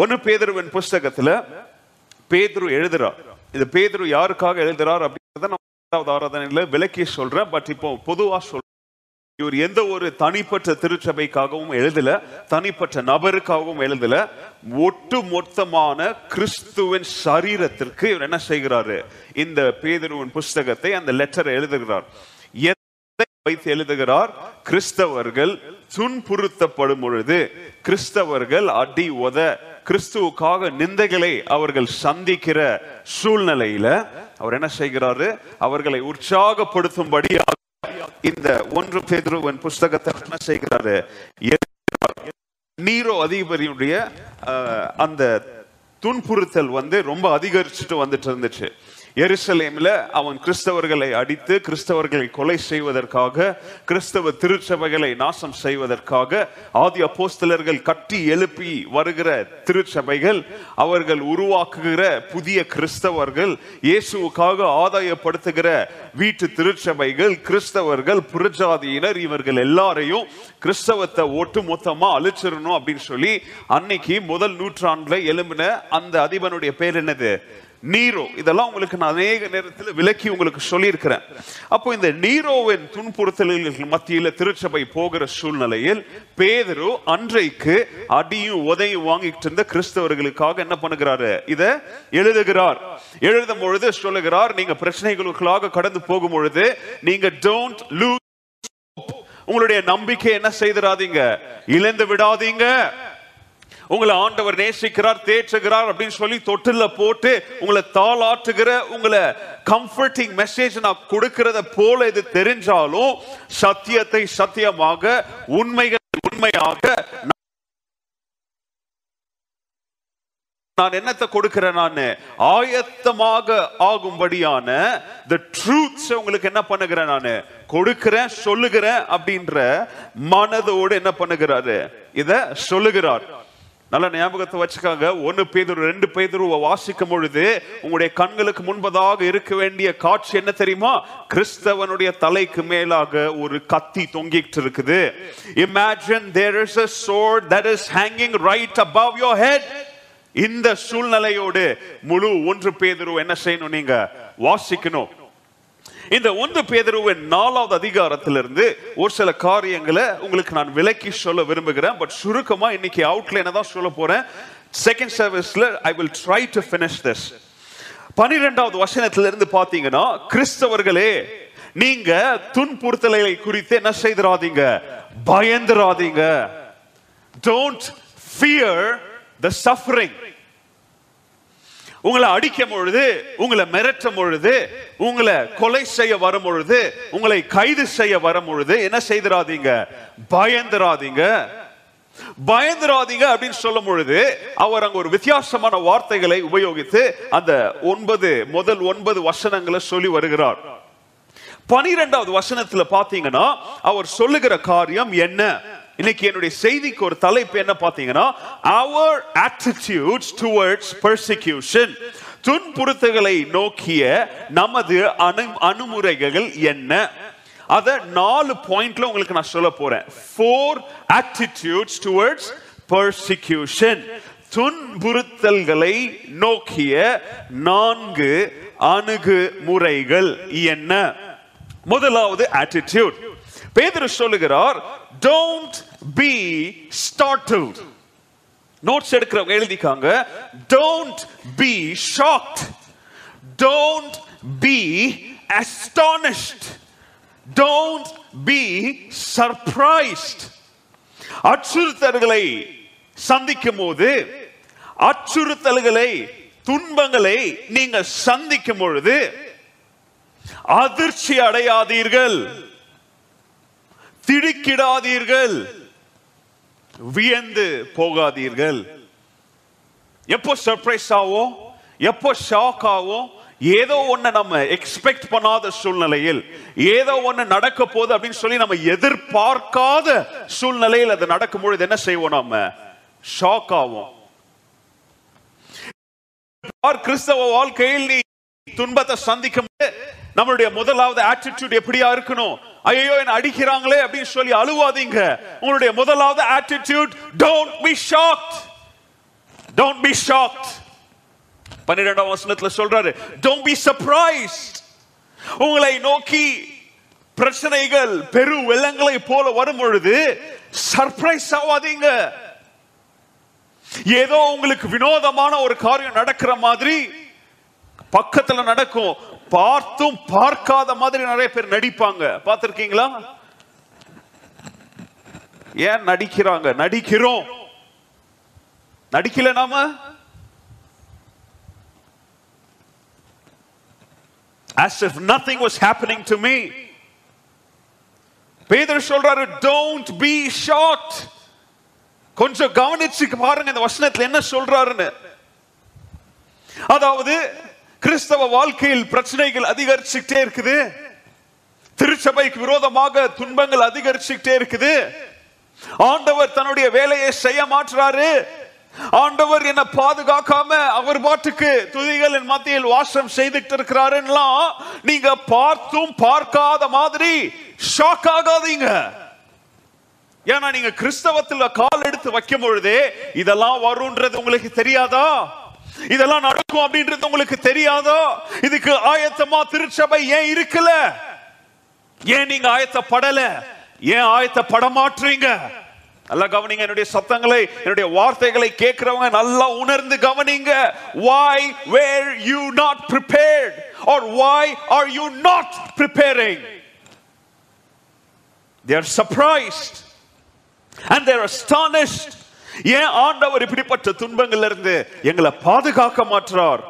ஒன்று பேதுருவின் புஸ்தகத்தில் பேதுரு எழுதுறார் இது பேதுரு யாருக்காக எழுதுறார் அப்படின்றத நான் இரண்டாவது ஆராதனையில் விளக்கி சொல்கிறேன் பட் இப்போ பொதுவாக சொல் இவர் எந்த ஒரு தனிப்பட்ட திருச்சபைக்காகவும் எழுதல தனிப்பட்ட நபருக்காகவும் எழுதல. ஒட்டு மொத்தமான கிறிஸ்துவின் சரீரத்திற்கு இவர் என்ன செய்கிறாரு? இந்த பேதுருவின் புஸ்தகத்தை அந்த லெட்டரை எழுதுகிறார். வைத்து எழுதுகிறார்? கிறிஸ்தவர்கள் துன்புறுத்தப்படும் பொழுது கிறிஸ்தவர்கள் அடி உத கிறிஸ்துவுக்காக நிந்தைகளை அவர்கள் சந்திக்கிற சூழ்நிலையில அவர் என்ன செய்கிறாரு? அவர்களை உற்சாகப்படுத்தும்படியாக இந்த ஒன்று பேதுருவன் புஸ்தகத்தை என்ன செய்கிறாரு? நீரோ அதிபதியுடைய அந்த துன்புறுத்தல் வந்து ரொம்ப அதிகரிச்சுட்டு வந்துட்டு இருந்துச்சு. எருசலேம்ல அவன் கிறிஸ்தவர்களை அடித்து கிறிஸ்தவர்களை கொலை செய்வதற்காக கிறிஸ்தவ திருச்சபைகளை நாசம் செய்வதற்காக ஆதி அப்போஸ்தலர்கள் கட்டி எழுப்பி வருகிற திருச்சபைகள் அவர்கள் உருவாக்குகிற புதிய கிறிஸ்தவர்கள் இயேசுவுக்காக ஆதாயப்படுத்துகிற வீட்டு திருச்சபைகள் கிறிஸ்தவர்கள் புறஜாதியினர் இவர்கள் எல்லாரையும் கிறிஸ்தவத்தை ஒட்டு மொத்தமா அழிச்சிடணும் அப்படின்னு சொல்லி அன்னைக்கு முதல் நூற்றாண்டுல எழும்பின அந்த அதிபனுடைய பேர் என்னது? நீரோ இதெல்லாம் உங்களுக்கு நான் அநேக நேரத்தில் விளக்கி உங்களுக்கு சொல்லியிருக்கிறேன். அப்போ இந்த நீரோவின் துன்புறுத்தல்கள் மத்தியில் திருச்சபை போகிற சூழ்நிலையில் பேதரு அன்றைக்கு அடியும் உதையும் வாங்கிட்டு இருந்த கிறிஸ்தவர்களுக்காக என்ன பண்ணுகிறாரு? இதை எழுதுகிறார். எழுதும் பொழுது சொல்லுகிறார் நீங்க பிரச்சனைகளுக்காக கடந்து போகும் பொழுது நீங்க டோன்ட் லூஸ் உங்களுடைய நம்பிக்கை என்ன செய்திடாதீங்க இழந்து விடாதீங்க. உங்களை ஆண்டவர் நேசிக்கிறார் தேற்றுகிறார் அப்படின்னு சொல்லி தொட்டில போட்டு உங்களை தாளாட்டுகிற உங்களை கம்ஃபர்டிங் மெசேஜ் நான் கொடுக்கிறத போல இது தெரிஞ்சாலும் சத்தியத்தை சத்தியமாக உண்மைகள் உண்மையாக நான் என்னத்தை கொடுக்கிறேன் நான்? ஆயத்தமாக ஆகும்படியான த ட்ரூத்ஸ் உங்களுக்கு என்ன பண்ணுகிறேன் நான்? கொடுக்கிறேன் சொல்லுகிறேன் அப்படின்ற மனதோடு என்ன பண்ணுகிறாரு? இத சொல்லுகிறார். நல்ல ஞாபகத்தை வச்சுக்காங்க. ஒன்னு பேதுரு ரெண்டு பேதுருவை வாசிக்கும் பொழுது உங்களுடைய கண்களுக்கு முன்பதாக இருக்க வேண்டிய காட்சி என்ன தெரியுமா? கிறிஸ்தவனுடைய தலைக்கு மேலாக ஒரு கத்தி தொங்கிட்டு இருக்குது. Imagine there is a sword that is hanging right above your head இந்த சூழ்நிலையோடு முழு ஒன்று பேதுரு என்ன செய்யணும் நீங்க? வாசிக்கணும். இந்த ஒன்று பேதருவின் நாலாவது அதிகாரத்திலிருந்து ஒரு சில காரியங்களை உங்களுக்கு நான் விளக்கி சொல்ல விரும்புகிறேன். பட் சுருக்கமா இன்னைக்கு அவுட்லைனை தான் சொல்ல போறேன். செகண்ட் சர்வீஸ்ல I will try to finish this பனிரெண்டாவது வசனத்திலிருந்து பாத்தீங்கன்னா கிறிஸ்தவர்களே நீங்க துன்புறுத்தலை குறித்து என்ன செய்திராதீங்க? பயந்துராதீங்க. டோன்ட் ஃபியர் த சஃபரிங் உங்களை அடிக்கும் பொழுது உங்களை மிரட்டும் பொழுது உங்களை கொலை செய்ய வரும் பொழுது உங்களை கைது செய்ய வரும் பொழுது என்ன செய்திராதீங்க? பயந்துராதீங்க. பயந்துராதீங்க அப்படின்னு சொல்லும் பொழுது அவர் அங்க ஒரு வித்தியாசமான வார்த்தைகளை உபயோகித்து அந்த ஒன்பது முதல் ஒன்பது வசனங்களை சொல்லி வருகிறார். பனிரெண்டாவது வசனத்துல பாத்தீங்கன்னா அவர் சொல்லுகிற காரியம் என்ன? இன்னைக்கு என்னுடைய செய்திக்கு ஒரு தலைப்பு என்ன பாத்தீங்கன்னா அவர் ஆட்டிடியூட்ஸ் டுவர்ட்ஸ் பெர்சிக்யூஷன் துன்புறுத்துகளை நோக்கிய நமது அணு அணுமுறைகள் என்ன? அத நாலு பாயிண்ட்ல உங்களுக்கு நான் சொல்ல போறேன். ஃபோர் ஆட்டிடியூட்ஸ் டுவர்ட்ஸ் பெர்சிக்யூஷன் துன்புறுத்தல்களை நோக்கிய நான்கு அணுகுமுறைகள் என்ன? முதலாவது ஆட்டிடியூட் பேதர் சொல்லுகிறார் டோன்ட் பி ஸ்டார்டில்ட் நோட்ஸ் எடுக்கிறவங்க எழுதிக்காங்க. Don't be shocked don't be astonished don't be surprised அச்சுறுத்தல்களை சந்திக்கும் போது அச்சுறுத்தல்களை துன்பங்களை நீங்க சந்திக்கும் பொழுது அதிர்ச்சி அடையாதீர்கள் திடுக்கிடாதீர்கள். வியந்து போகாதீர்கள். எப்போ சர்ப்ரைஸ் ஆகும் எப்போ ஷாக் ஆகும் ஏதோ ஒண்ணு நம்ம எக்ஸ்பெக்ட் பண்ணாத சூழ்நிலையில் ஏதோ ஒண்ணு நடக்க போகுது அப்படின்னு சொல்லி நம்ம எதிர்பார்க்காத சூழ்நிலையில் அது நடக்கும் பொழுது என்ன செய்வோம் நம்ம ஷாக் ஆகும் கிறிஸ்தவ வாழ்க்கையில் நீ துன்பத்தை சந்திக்கும் போது நம்மளுடைய முதலாவது ஆட்டிடியூட் எப்படியா இருக்கணும்? ஐயோ என்ன அடிக்கிறாங்களே அப்படின்னு சொல்லி அழுவாதீங்க. உங்களுடைய முதலாவது attitude don't be shocked don't be shocked பன்னிரெண்டாம் வசனத்துல சொல்றாரு டோன்ட் பி சர்ப்ரைஸ் உங்களை நோக்கி பிரச்சனைகள் பெரு வெள்ளங்களை போல வரும் பொழுது சர்ப்ரைஸ் ஆகாதீங்க ஏதோ உங்களுக்கு வினோதமான ஒரு காரியம் நடக்கிற மாதிரி பக்கத்துல நடக்கும். பார்த்தும் பார்க்காத மாதிரி நிறைய பேர் நடிப்பாங்க. பார்த்திருக்கீங்களா? ஏன் நடிக்கிறாங்க? நடிக்கிறோம். நடிக்கல நாம? As if nothing was happening to me. Peter சொல்றாரு டோன்ட் பி ஷார்ட் கொஞ்சம் கவனிச்சு பாருங்க இந்த வசனத்துல என்ன சொல்றாருன்னு. அதாவது கிறிஸ்தவ வாழ்க்கையில் பிரச்சனைகள் அதிகரிச்சுக்கிட்டே இருக்குது. திருச்சபைக்கு விரோதமாக துன்பங்கள் அதிகரிச்சுக்கிட்டே இருக்குது. ஆண்டவர் தன்னுடைய வேலையை செய்ய மாற்றுறாரு ஆண்டவர் என்ன பாதுகாக்காம அவர் பாட்டுக்கு துதிகளின் மத்தியில் வாசம் செய்துட்டு இருக்கிறாருலாம் நீங்க பார்த்தும் பார்க்காத மாதிரி ஷாக் ஆகாதீங்க. ஏன்னா நீங்க கிறிஸ்தவத்துல கால் எடுத்து வைக்கும் பொழுதே இதெல்லாம் வரும்ன்றது உங்களுக்கு தெரியாதா? இதெல்லாம் நடக்கும் அப்படின்றது உங்களுக்கு தெரியாதோ? இதுக்கு ஆயத்தமா திருச்சபை ஏன் இருக்கல? ஏன் நீங்க ஆயத்தப்படல? ஏன் ஆயத்தப்பட மாட்டீங்க நல்லா கவனிங்க என்னுடைய சத்தங்களை என்னுடைய வார்த்தைகளை கேட்கிறவங்க நல்லா உணர்ந்து கவனிங்க. Why were you not prepared? Or why are you not preparing? They are surprised and they are astonished. ஏன் ஆண்டவர் இப்படிப்பட்ட துன்பங்கள்ல இருந்து எங்களை பாதுகாக்க மாற்றார்?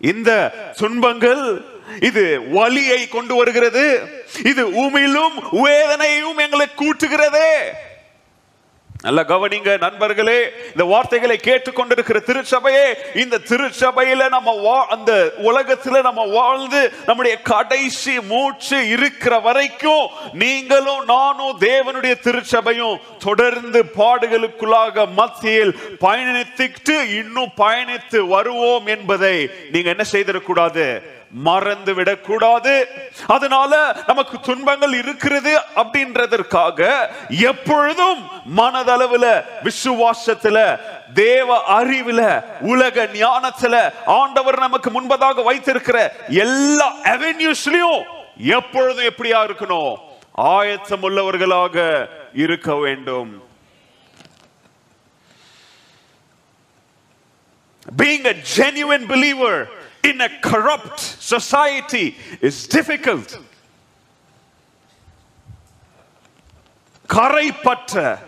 இந்த துன்பங்கள் இது வலியை கொண்டு வருகிறது. இது உமிழும் வேதனையும் எங்களை கூட்டுகிறதே. நல்ல கவனிங்க நண்பர்களே இந்த வார்த்தைகளை கேட்டுக்கொண்டிருக்கிற திருச்சபையே இந்த திருச்சபையில நம்ம வா- அந்த உலகத்துல நம்ம வாழ்ந்து நம்முடைய கடைசி மூச்சு இருக்கிற வரைக்கும் நீங்களும் நானும் தேவனுடைய திருச்சபையும் தொடர்ந்து பாடுகளுக்குள்ளாக மத்தியில் பயணித்துட்டு இன்னும் பயணித்து வருவோம் என்பதை நீங்க என்ன செய்திடக்கூடாது? மறந்து விடக்கூடாது. அதனால நமக்கு துன்பங்கள் இருக்கிறது அப்படின்றதற்காக எப்பொழுதும் மனதளவுல விசுவாசத்துல தேவ அறிவுல உலக ஞானத்துல ஆண்டவர் நமக்கு முன்பதாக வைத்திருக்கிற எல்லா அவென்யூஸ்லயும் எப்பொழுதும் எப்படியா இருக்கணும்? ஆயத்தம் உள்ளவர்களாக இருக்க வேண்டும். Being a genuine believer in a corrupt society is difficult. கரைப்பற்ற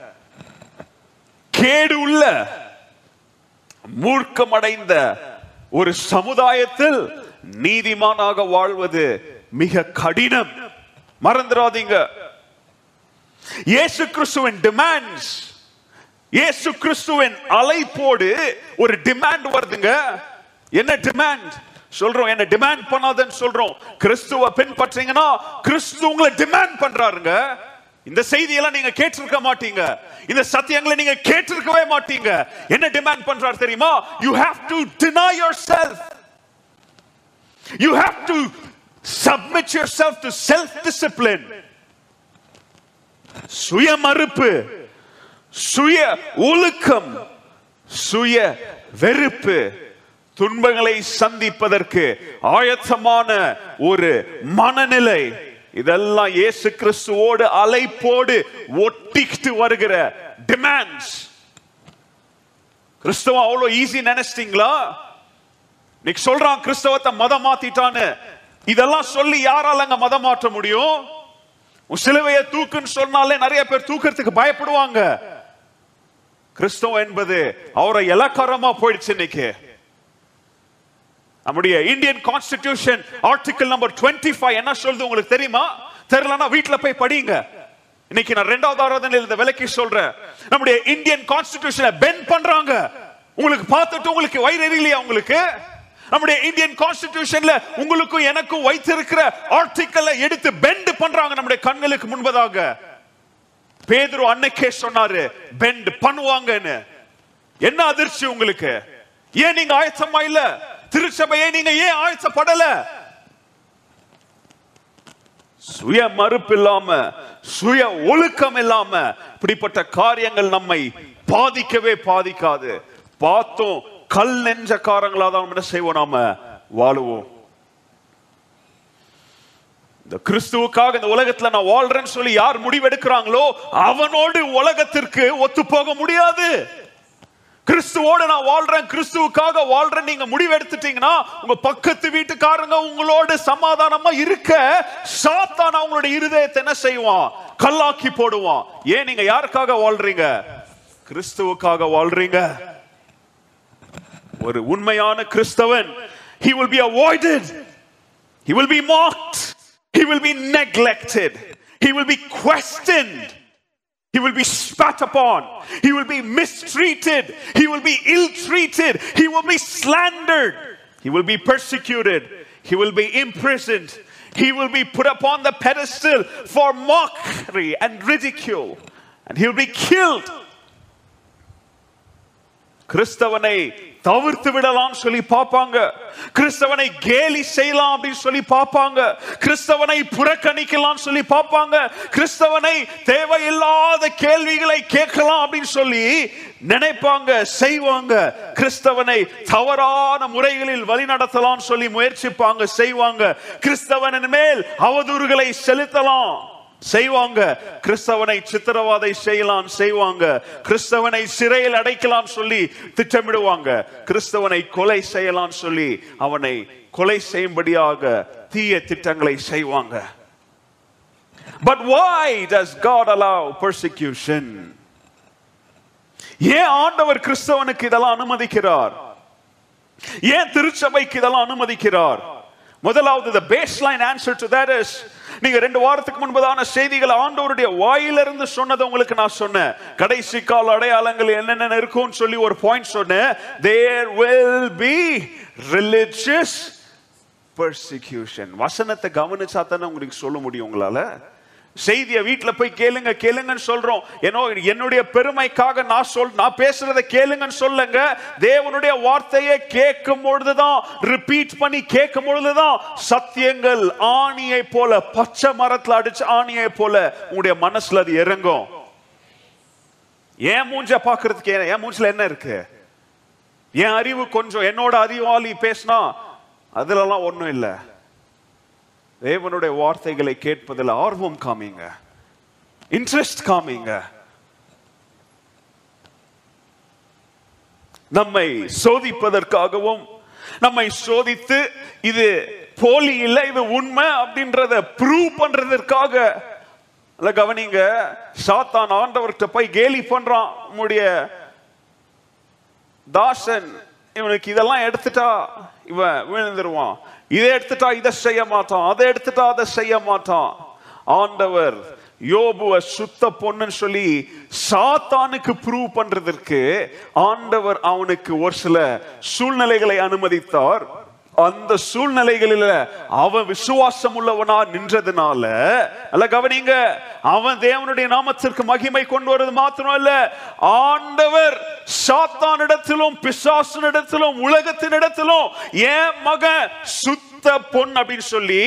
கேடு உள்ள மூர்க்கமடைந்த ஒரு சமுதாயத்தில் நீதிமானாக வாழ்வது மிக கடினம். மறந்துடாதீங்க. இயேசு கிறிஸ்துவின் டிமாண்ட்ஸ் இயேசு கிறிஸ்துவின் அலைப்போடு ஒரு டிமாண்ட் வருதுங்க. என்ன டிமாண்ட் சொல்றோம் என்ன டிமாண்ட் பண்ணாதன்னு சொல்றோம். கிறிஸ்துவ பின்பற்றீங்கன்னா கிறிஸ்து உங்களை டிமாண்ட் பண்றாருங்க. இந்த செய்தியெல்லாம் நீங்க கேட்டிருக்க மாட்டீங்க. இந்த சத்தியங்களை நீங்க கேட்டிருக்கவே மாட்டீங்க. என்ன டிமாண்ட் பண்றாரு தெரியுமா? You have to deny yourself you have to submit yourself to self discipline சுய மறுப்பு சுய ஒழுக்கம் சுய வெறுப்பு. துன்பங்களை சந்திப்பதற்கு ஆயத்தமான ஒரு மனநிலை. இதெல்லாம் இயேசு கிறிஸ்துவோடு அலைப்போடு ஒட்டிக்கிட்டு வருகிற டிமாண்ட்ஸ் கிறிஸ்தவம் அவ்வளவு ஈஸி நினைச்சிட்டீங்களா? இன்னைக்கு சொல்றான் கிறிஸ்தவத்தை மதம் மாத்திட்டான்னு. இதெல்லாம் சொல்லி யாரால அங்க மதம் மாற்ற முடியும்? உன் சிலுவையை தூக்குன்னு சொன்னாலே நிறைய பேர் தூக்கிறதுக்கு பயப்படுவாங்க. கிறிஸ்தவம் என்பது அவரை இலக்காரமா போயிடுச்சு இன்னைக்கு. நம்முடைய இந்தியன் கான்ஸ்டிடியூஷன் ஆர்டிகல் நம்பர் 25 என்ன சொல்றது உங்களுக்கு தெரியுமா? தெரியலன்னா வீட்டுல போய் படிங்க. இன்னைக்கு நான் ரெண்டாவது ஆராதனையில் இந்த விலைக்கு சொல்றேன். நம்முடைய இந்தியன் கான்ஸ்டிடியூஷனை பென் பண்றாங்க. உங்களுக்கு பார்த்துட்டு உங்களுக்கு வயிறு எரியலையா உங்களுக்கு? நம்முடைய இந்தியன் கான்ஸ்டிடியூஷன்ல உங்களுக்கும் எனக்கும் வைத்திருக்கிற ஆர்டிக்கல்ல எடுத்து பெண்ட் பண்றாங்க நம்முடைய கண்களுக்கு முன்பதாக. பேதுரு அன்னைக்கே சொன்னாரு பெண்ட் பண்ணுவாங்கன்னு. என்ன அதிர்ச்சி உங்களுக்கு? ஏன் நீங்க ஆயத்தமா இல்லை? திருச்சபையை நீங்க ஏன் ஆழ்த்தப்படல? சுய மறுப்பு இல்லாம சுய ஒழுக்கம் இல்லாம இப்படிப்பட்ட காரியங்கள் நம்மை பாதிக்கவே பாதிக்காது. பார்த்தோம் கல் நெஞ்சக்காரங்களா தான் என்ன செய்வோம் நாம? வாழுவோம். இந்த கிறிஸ்துவுக்காக இந்த உலகத்துல நான் வாழ்றேன்னு சொல்லி யார் முடிவெடுக்கிறாங்களோ அவனோடு உலகத்திற்கு ஒத்து போக முடியாது. கிறிஸ்துவோட நான் வாழ்றேன் கிறிஸ்துவுக்காக வாழ்றேன் நீங்க முடிவெடுத்துட்டீங்கன்னா உங்க பக்கத்து வீட்டுக்காரங்க உங்களோட சமாதானமா இருக்க சாத்தான் அவங்களோட இருதயத்தை என்ன செய்வான்? கல்லாக்கி போடுவான். ஏன் நீங்க யாருக்காக வாழ்றீங்க? கிறிஸ்துவுக்காக வாழ்றீங்க. ஒரு உண்மையான கிறிஸ்தவன் he will be avoided. He will be mocked. He will be neglected. He will be questioned. He will be spat upon. He will be mistreated. He will be ill treated. He will be slandered. He will be persecuted. He will be imprisoned. He will be put upon the pedestal for mockery and ridicule. And he'll be killed. ಕ್ರಿಸ್ತವನೇ தவிர்த்து விடலாம் சொல்லி பார்ப்பாங்க. கிறிஸ்தவனை கேலி செய்யலாம் அப்படின்னு சொல்லி பார்ப்பாங்க. கிறிஸ்தவனை புறக்கணிக்கலாம் சொல்லி பார்ப்பாங்க. கிறிஸ்தவனை தேவையில்லாத கேள்விகளை கேட்கலாம் அப்படின்னு சொல்லி நினைப்பாங்க செய்வாங்க. கிறிஸ்தவனை தவறான முறைகளில் வழிநடத்தலாம் சொல்லி முயற்சிப்பாங்க செய்வாங்க. கிறிஸ்தவனின் மேல் அவதூறுகளை செலுத்தலாம். செய்வாங்க. கிறிஸ்தவனை சித்திரவாதை செய்யலாம் செய்வாங்க. கிறிஸ்தவனை சிறையில் அடைக்கலாம் சொல்லி திட்டமிடுவாங்க. கிறிஸ்தவனை கொலை செய்யலாம் சொல்லி அவனை கொலை செய்யும்படியாக தீய திட்டங்களை செய்வாங்க. But why does God allow persecution ஏன் ஆண்டவர் கிறிஸ்தவனுக்கு இதெல்லாம் அனுமதிக்கிறார்? ஏன் திருச்சபைக்கு இதெல்லாம் அனுமதிக்கிறார்? முதலாவது base line answer to that is நீங்க ரெண்டு வாரத்துக்கு முன்பதான செய்திகள் ஆண்டவருடைய வாயிலிருந்து சொன்னதை உங்களுக்கு நான் சொன்னேன். கடைசி கால அடையாளங்கள் என்னென்ன இருக்கும்னு சொல்லி ஒரு பாயிண்ட் சொன்னேன். There will be religious persecution வசனத்தை கவனிச்சா தானே உங்களுக்கு சொல்ல முடியும் உங்களால? செய்தியை வீட்டில் போய் கேளுங்க கேளுங்கன்னு சொல்றோம். ஏன்னோ என்னுடைய பெருமைக்காக நான் சொல் நான் பேசுறத கேளுங்கன்னு சொல்லுங்க. தேவனுடைய வார்த்தையை கேட்கும் பொழுதுதான் ரிப்பீட் பண்ணி கேட்கும் பொழுதுதான் சத்தியங்கள் ஆணியை போல பச்சை மரத்தில் அடிச்ச ஆணியை போல உங்களுடைய மனசுல அது இறங்கும். ஏன் மூஞ்ச பாக்குறதுக்கு ஏன் என் மூஞ்சில என்ன இருக்கு? என் அறிவு கொஞ்சம் என்னோட அறிவாளி பேசினா அதுலலாம் ஒன்றும் இல்லை. தேவனுடைய வார்த்தைகளை கேட்பதில் ஆர்வம் காமிங்க. இன்ட்ரெஸ்ட் காமிங்க. நம்மை சோதிப்பதற்காகவும் நம்மை சோதித்து இது போலி இல்லை இது உண்மை அப்படின்றத ப்ரூவ் பண்றதற்காக இல்ல கவனிங்க. சாத்தான் ஆண்டவர்கிட்ட போய் கேலி பண்றான். உங்களுடைய தாசன் இவனுக்கு இதெல்லாம் எடுத்துட்டா இவன் விழுந்துருவான். இதை எடுத்துட்டா இதை செய்ய மாட்டான் அதை எடுத்துட்டா அதை செய்ய மாட்டான். ஆண்டவர் யோபுவ சுத்த பொண்ணுன்னு சொல்லி சாத்தானுக்கு ப்ரூவ் பண்றதற்கு ஆண்டவர் அவனுக்கு ஒரு சில சூழ்நிலைகளை அனுமதித்தார். அந்த சூழ்நிலைகளில அவன் விசுவாசம் உள்ளவனா நின்றதுனால அல்ல கவனிங்க அவன் தேவனுடைய நாமத்திற்கு மகிமை கொண்டு வர்றது மாத்திரம் இல்ல ஆண்டவர் சாத்தானிடத்திலும் பிசாசனிடத்திலும் உலகத்தினிடத்திலும் என் மகன் சுத்த பொன் அப்படின்னு சொல்லி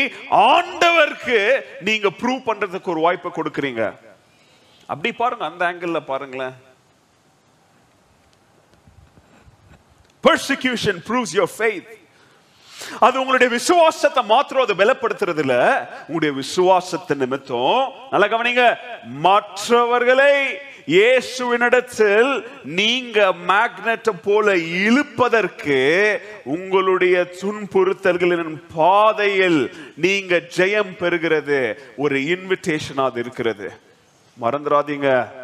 ஆண்டவருக்கு நீங்க ப்ரூவ் பண்றதுக்கு ஒரு வாய்ப்பை கொடுக்குறீங்க. அப்படி பாருங்க அந்த ஆங்கிள் பாருங்களேன். Persecution proves your faith. அது உங்களுடைய விசுவாசத்தை மாத்திரம் அதை பலப்படுத்துறது இல்ல உங்களுடைய விசுவாசத்தை நிமித்தம் நல்ல கவனிங்க மற்றவர்களை இயேசுவினிடத்தில் நீங்க மேக்னெட் போல இழுப்பதற்கு உங்களுடைய துன்புறுத்தல்களின் பாதையில் நீங்க ஜெயம் பெறுகிறது. ஒரு இன்விடேஷன் அது இருக்கிறது. மறந்துடாதீங்க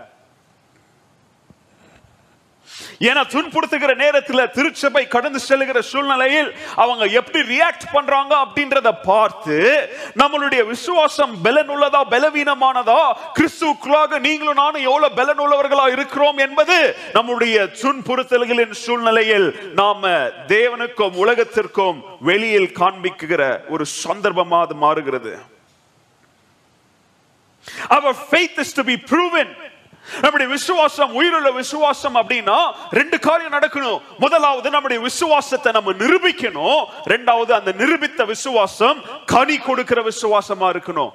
ஏன்னா துன்புறுத்துகிற நேரத்தில் திருச்சபை கடந்து செல்லுகிற சூழ்நிலையில் அவங்க எப்படி ரியாக்ட் பண்றாங்க அப்படின்றத பார்த்து நம்மளுடைய விசுவாசம் பலன் உள்ளதா பலவீனமானதா கிறிஸ்துக்குள்ளாக நீங்களும் நானும் எவ்வளவு பலன் உள்ளவர்களா இருக்கிறோம் என்பது நம்முடைய துன்புறுத்தல்களின் சூழ்நிலையில் நாம தேவனுக்கும் உலகத்திற்கும் வெளியில் காண்பிக்குகிற ஒரு சந்தர்ப்பமா அது மாறுகிறது Our faith is to be proven. நம்முடைய விசுவாசம் உயிருள்ள விசுவாசம் அப்படின்னா ரெண்டு காரியம் நடக்கணும். முதலாவது நம்முடைய விசுவாசத்தை நம்ம நிரூபிக்கணும். ரெண்டாவது அந்த நிரூபித்த விசுவாசம் கனி கொடுக்கிற விசுவாசமா இருக்கணும்.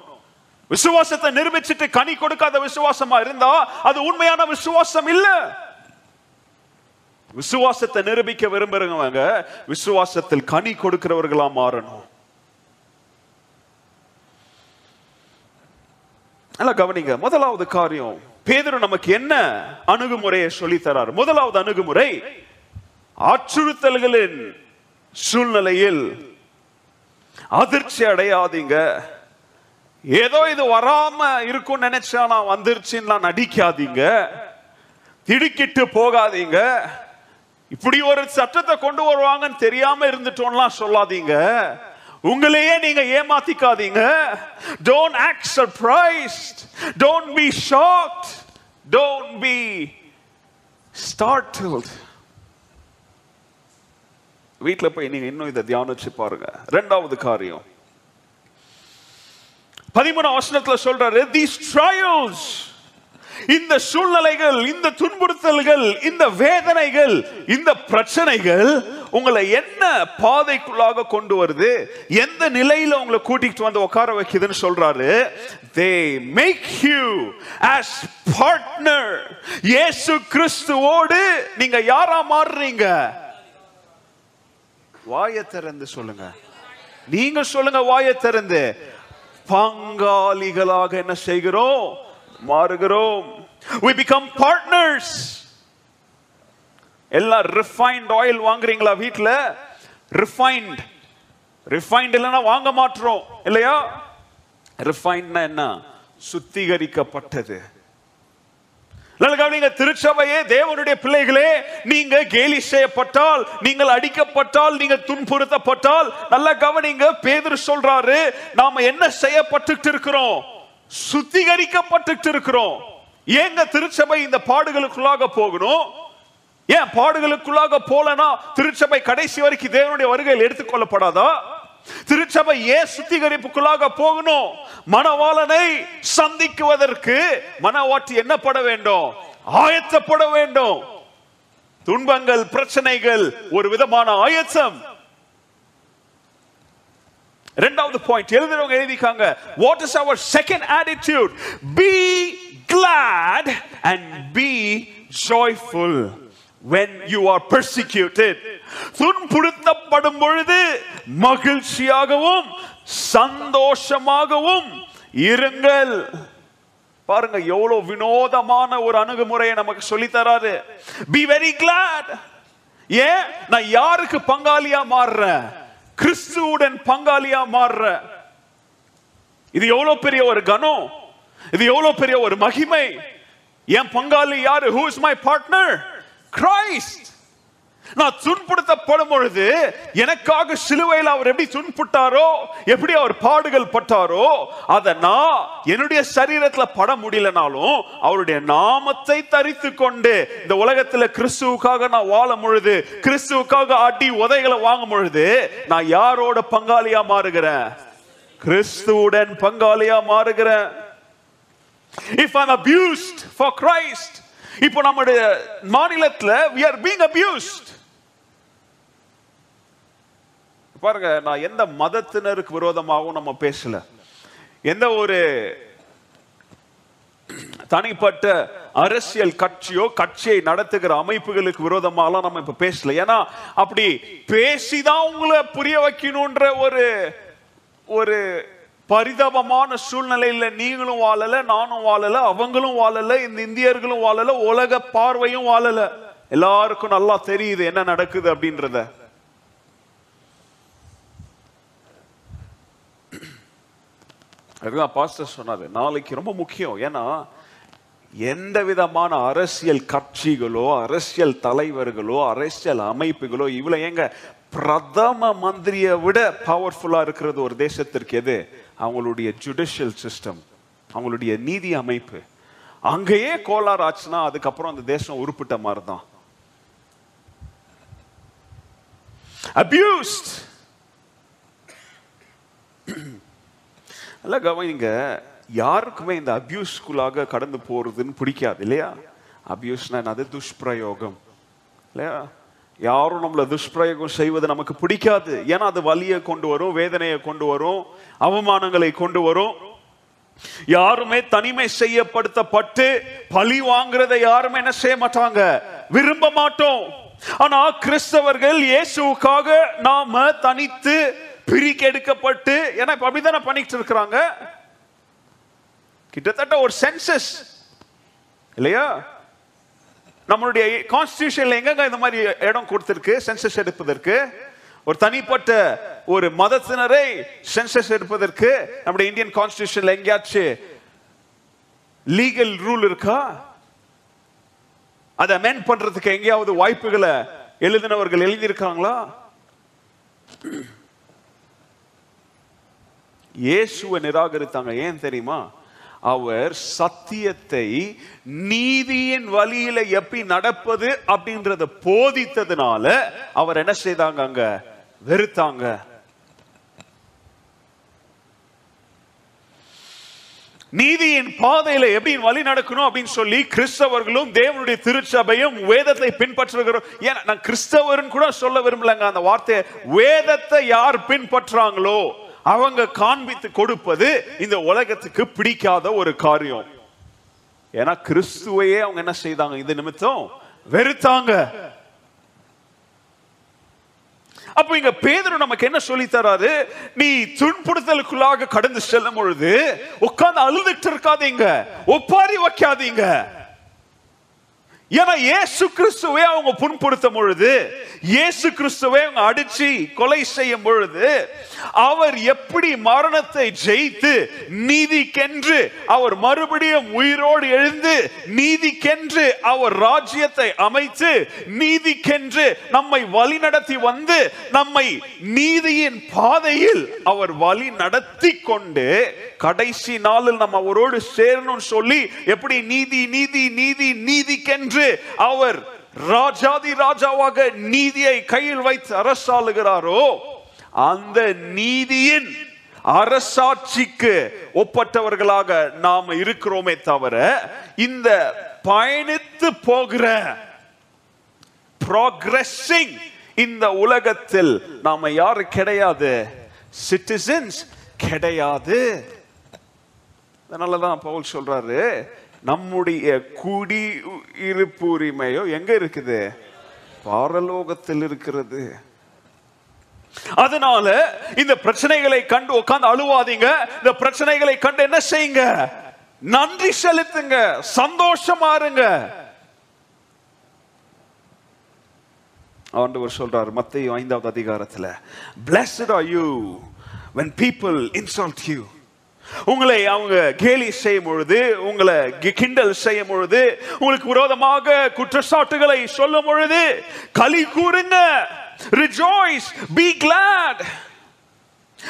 விசுவாசத்தை நிரூபிச்சுட்டு கனி கொடுக்காத விசுவாசமா இருந்தா அது உண்மையான விசுவாசம் இல்ல. விசுவாசத்தை நிரூபிக்க விரும்புறவங்க விசுவாசத்தில் கனி கொடுக்கிறவர்களா மாறணும். நல்லா கவனிங்க. முதலாவது காரியம் பேதரு நமக்கு என்ன அணுகுமுறையை சொல்லி தரார் முதலாவது அணுகுமுறை அச்சுறுத்தல்களின் சூழ்நிலையில் அதிர்ச்சி அடையாதீங்க. ஏதோ இது வராம இருக்கும் நினைச்சா நான் வந்துருச்சுன்னு நடிக்காதீங்க. திடுக்கிட்டு போகாதீங்க. இப்படி ஒரு சட்டத்தை கொண்டு வருவாங்கன்னு தெரியாம இருந்துட்டோம்லாம் சொல்லாதீங்க. உங்களையே நீங்க ஏமாத்திக்காதீங்க. Don't act surprised don't be shocked don't be startled வீட்டில் போய் நீங்க இன்னும் இதை தியானிச்சு பாருங்க. ரெண்டாவது காரியம். பதிமூணு வசனத்துல சொல்றாரு these trials இந்த சூழ்நிலைகள் இந்த துன்புறுத்தல்கள் இந்த வேதனைகள் இந்த பிரச்சனைகள் உங்களை என்ன பாதைக்குள்ளாக கொண்டு வருது? எந்த நிலையில உங்களை கூட்டிட்டு வந்து உட்கார வைக்குதுன்னு சொல்றாரு? They make you as partner இயேசு கிறிஸ்துவோடு நீங்க யாரா மாறுறீங்க? வாய திறந்து சொல்லுங்க. நீங்க சொல்லுங்க வாய திறந்து. பங்காளிகளாக என்ன செய்கிறோம்? மாறுகிறோம். We become partners. எல்லாம் ரிஃபைன்ட் ஆயில் வாங்குறீங்களா வீட்டில் ரிஃபைன்ட் ரிஃபைன்ட் இல்லைன்னா வாங்க மாட்டோம் இல்லையா? ரிஃபைன்ட்னா என்ன? சுத்திகரிக்கப்பட்டது. நல்ல கவனிங்க திருச்சபையே தேவனுடைய பிள்ளைகளே நீங்க கேலி செய்யப்பட்டால் நீங்கள் அடிக்கப்பட்டால் நீங்க துன்புறுத்தப்பட்டால் நல்ல கவனிங்க பேதர் சொல்றாரு நாம என்ன செய்யப்பட்டு இருக்கிறோம்? சுத்திகரிக்கப்பட்டு இருக்கிறோம் ஏங்க திருச்சபை இந்த பாடுகளுக்குள்ளாக போகணும்? ஏன் பாடுகளுக்குள்ளாக போலனா திருச்சபை கடைசி வரைக்கும் தேவனுடைய வருகையில் எடுத்துக்கொள்ளப்படாதா? திருச்சபை ஏன் சுத்திகரிப்புக்குள்ளாக போகணும்? மனவாளனை சந்திக்குவதற்கு மனவாட்டி என்ன பட வேண்டும்? ஆயத்தப்பட வேண்டும். துன்பங்கள் பிரச்சனைகள் ஒரு விதமான ஆயத்தம். ரெண்டாவது பாயிண்ட் எழுதுறவங்க எழுதிக்காங்க what is our second attitude be glad and be joyful when you are persecuted. துன்புறுத்தப்படும் பொழுது மகிழ்ச்சியாகவும் சந்தோஷமாகவும் இருங்கள். பாருங்க எவ்வளவு வினோதமான ஒரு அணுகுமுறையை நமக்கு சொல்லி தராரு. பி வெரி கிளாட் ஏன்? நான் யாருக்கு பங்காளியா மாறுறேன்? கிறிஸ்துவுடன் பங்காளியா மாறுற. இது எவ்வளவு பெரிய ஒரு கனம் இது எவ்வளவு பெரிய ஒரு மகிமை? என் பங்காளி யாரு? Who is my partner Christ நான் துன்புடுத்தப்படும் பொழுது எனக்காக சிலுவையில் அவர் எப்படி துன்புட்டாரோ எப்படி அவர் பாடுகள் பட்டாரோ அதை நான் என்னுடைய சரீரத்தில் பட முடியலனாலும் அவருடைய நாமத்தை தரித்து கொண்டு இந்த உலகத்தில் கிறிஸ்துவுக்காக நான் வாழும் பொழுது கிறிஸ்துவுக்காக அடி உதைகளை வாங்கும் பொழுது நான் யாரோட பங்காளியா மாறுகிறேன்? கிறிஸ்துவுடன் பங்காளியா மாறுகிறேன். If I'm abused for Christ இப்போ நம்முடைய மாநிலத்தில் we are being abused. பாருங்க நான் எந்த மதத்தினருக்கு விரோதமாகவும் நம்ம பேசல. எந்த ஒரு தனிப்பட்ட அரசியல் கட்சியோ கட்சியை நடத்துகிற அமைப்புகளுக்கு விரோதமாலாம் நம்ம இப்ப பேசல. ஏன்னா அப்படி பேசிதான் உங்களை புரிய வைக்கணும்ன்ற ஒரு ஒரு பரிதாபமான சூழ்நிலையில நீங்களும் வாழல நானும் வாழல அவங்களும் வாழல இந்த இந்தியர்களும் வாழல உலக பார்வையும் வாழல. எல்லாருக்கும் நல்லா தெரியுது என்ன நடக்குது அப்படின்றத. அதுதான் பாஸ்டர் சொன்னாரு. நாளைக்கு ரொம்ப முக்கியம். ஏன்னா எந்த விதமான அரசியல் கட்சிகளோ அரசியல் தலைவர்களோ அரசியல் அமைப்புகளோ இவ்வளவு ஏங்க பிரதம மந்திரியை விட பவர்ஃபுல்லா இருக்கிறது ஒரு தேசத்திற்கு எது? அவங்களுடைய ஜுடிஷியல் சிஸ்டம் அவங்களுடைய நீதி அமைப்பு. அங்கேயே கோளாறு ஆச்சுன்னா அதுக்கப்புறம் அந்த தேசம் உருப்பிட்ட மாதிரி தான் அபியூஸ்ட் அல்ல கவனிங்க யாருக்குமே இந்த அபியூஸ்குள்ளாக கடந்து போகிறதுன்னு பிடிக்காது இல்லையா? அபியூஸ்னா என்னது? துஷ்பிரயோகம் இல்லையா? யாரும் நம்மளை துஷ்பிரயோகம் செய்வது நமக்கு பிடிக்காது. ஏன்னா அது வலியை கொண்டு வரும் வேதனையை கொண்டு வரும் அவமானங்களை கொண்டு வரும். யாருமே தனிமை செய்யப்படுத்தப்பட்டு பழி வாங்குறதை யாருமே என்ன செய்ய மாட்டாங்க? விரும்ப மாட்டோம். ஆனா கிறிஸ்தவர்கள் இயேசுக்காக நாம தனித்து பிரிக்க எடுக்கப்பட்டு ஏன்னா இப்ப அப்படித்தானே பண்ணிட்டு இருக்கிறாங்க. கிட்டத்தட்ட ஒரு சென்சஸ் இல்லையா? நம்மளுடைய கான்ஸ்டியூஷன்ல எங்கெங்க இந்த மாதிரி இடம் கொடுத்திருக்கு சென்சஸ் எடுப்பதற்கு? ஒரு தனிப்பட்ட ஒரு மதத்தினரை சென்சஸ் எடுப்பதற்கு நம்முடைய இந்தியன் கான்ஸ்டியூஷன்ல எங்கேயாச்சும் லீகல் ரூல் இருக்கா? அதை அமெண்ட் பண்றதுக்கு எங்கேயாவது வாய்ப்புகளை எழுதினவர்கள் எழுதியிருக்காங்களா? இயேசுவை நிராகரித்தாங்க. ஏன் தெரியுமா? அவர் சத்தியத்தை நீதியின் வழியில எப்படி நடப்பது அப்படின்றத போதித்ததுனால அவர் என்ன செய்தாங்க அங்க? வெறுத்தாங்க. நீதியின் பாதையில எப்படி வழி நடக்கணும் அப்படின்னு சொல்லி கிறிஸ்தவர்களும் தேவனுடைய திருச்சபையும் வேதத்தை பின்பற்றுகிறோம். ஏன்னா நான் கிறிஸ்தவர்னு கூட சொல்ல விரும்பலங்க. அந்த வார்த்தையை வேதத்தை யார் பின்பற்றாங்களோ அவங்க காண்பித்து கொடுப்பது இந்த உலகத்துக்கு பிடிக்காத ஒரு காரியம். ஏன்னா கிறிஸ்துவையே அவங்க என்ன செய்தாங்க? இந்த நிமித்தம் வெறுத்தாங்க. அப்ப இங்க பேதர் நமக்கு என்ன சொல்லி தராரு? நீ துன்புறுத்தலுக்குள்ளாக கடந்து செல்லும் பொழுது உட்கார்ந்து அழுதுட்டு இருக்காதீங்க. ஒப்பாரி வைக்காதீங்க. ஏன்னா இயேசு கிறிஸ்துவே அவங்க புண்படுத்தும் பொழுது இயேசு கிறிஸ்துவே அவங்க அடிச்சு கொலை செய்யும் பொழுது அவர் எப்படி மரணத்தை ஜெயித்து நீதிக்கென்று அவர் மறுபடியும் உயிரோடு எழுந்து நீதிக்கென்று அவர் ராஜ்யத்தை அமைத்து நீதிக்கென்று நம்மை வழி நடத்தி வந்து நம்மை நீதியின் பாதையில் அவர் வழி நடத்தி கொண்டு கடைசி நாளில் நம்ம அவரோடு சேரணும்னு சொல்லி எப்படி நீதி நீதி நீதி நீதிக்கென்று அவர் ராஜாதி ராஜாவாக நீதியை கையில் வைத்து அரசாளுகிறாரோ அந்த நீதியின் அரசாட்சிக்கு ஒப்பட்டவர்களாக நாம இருக்கிறோமே தவிர இந்த பயணித்து போகிற ப்ராக்ரெஸிங் இந்த உலகத்தில் நாம யாரு கிடையாது? சிட்டிசன்ஸ் கிடையாது. அதனாலதான் பவுல் சொல்றாரு நம்முடைய குடி இருப்பு உரிமையோ எங்க இருக்குது? பாரலோகத்தில் இருக்கிறது. அதனால இந்த பிரச்சனைகளை கண்டு உட்கார்ந்து அழுவாதீங்க. இந்த பிரச்சனைகளை கண்டு என்ன செய்யுங்க? நன்றி செலுத்துங்க. சந்தோஷமா இருங்க. ஆண்டவர் சொல்றார் மத்திய ஐந்தாவது அதிகாரத்தில் blessed are you when people insult you. உங்களை அவங்க கேலி செய்யும் பொழுது உங்களை கிண்டல் செய்யும் பொழுது உங்களுக்கு விரோதமாக குற்றச்சாட்டுகளை சொல்லும் பொழுது களி கூறுங்க. Rejoice be glad.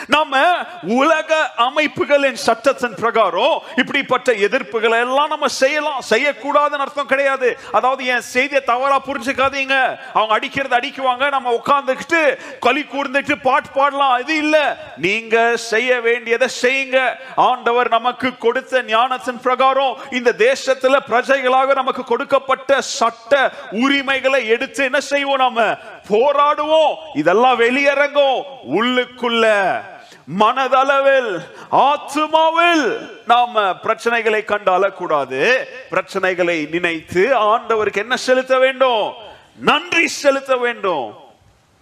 நம்ம உலக அமைப்புகளின் சட்டத்தின் பிரகாரம் இப்படிப்பட்ட எதிர்ப்புகளை எல்லாம் நம்ம செய்யலாம். செய்யக்கூடாதுன்னு அர்த்தம் கிடையாது. அதாவது என் செய்தியை தவறா புரிஞ்சுக்காதீங்க. அவங்க அடிக்கிறது அடிக்குவாங்க. நம்ம உட்கார்ந்துக்கிட்டு களி கூர்ந்துட்டு பாட்டு பாடலாம். இது இல்ல. நீங்க செய்ய வேண்டியதை செய்யுங்க. ஆண்டவர் நமக்கு கொடுத்த ஞானத்தின் பிரகாரம் இந்த தேசத்துல பிரஜைகளாக நமக்கு கொடுக்கப்பட்ட சட்ட உரிமைகளை எடுத்து என்ன செய்வோம் நாம? போராடுவோம். இதெல்லாம் வெளியரங்கும். உள்ளுக்குள்ள மனதளவில் ஆத்துமாவில் நாம பிரச்சனைகளை கண்டு அழக்கூடாது. பிரச்சனைகளை நினைத்து ஆண்டவருக்கு என்ன செலுத்த வேண்டும்? நன்றி செலுத்த வேண்டும்.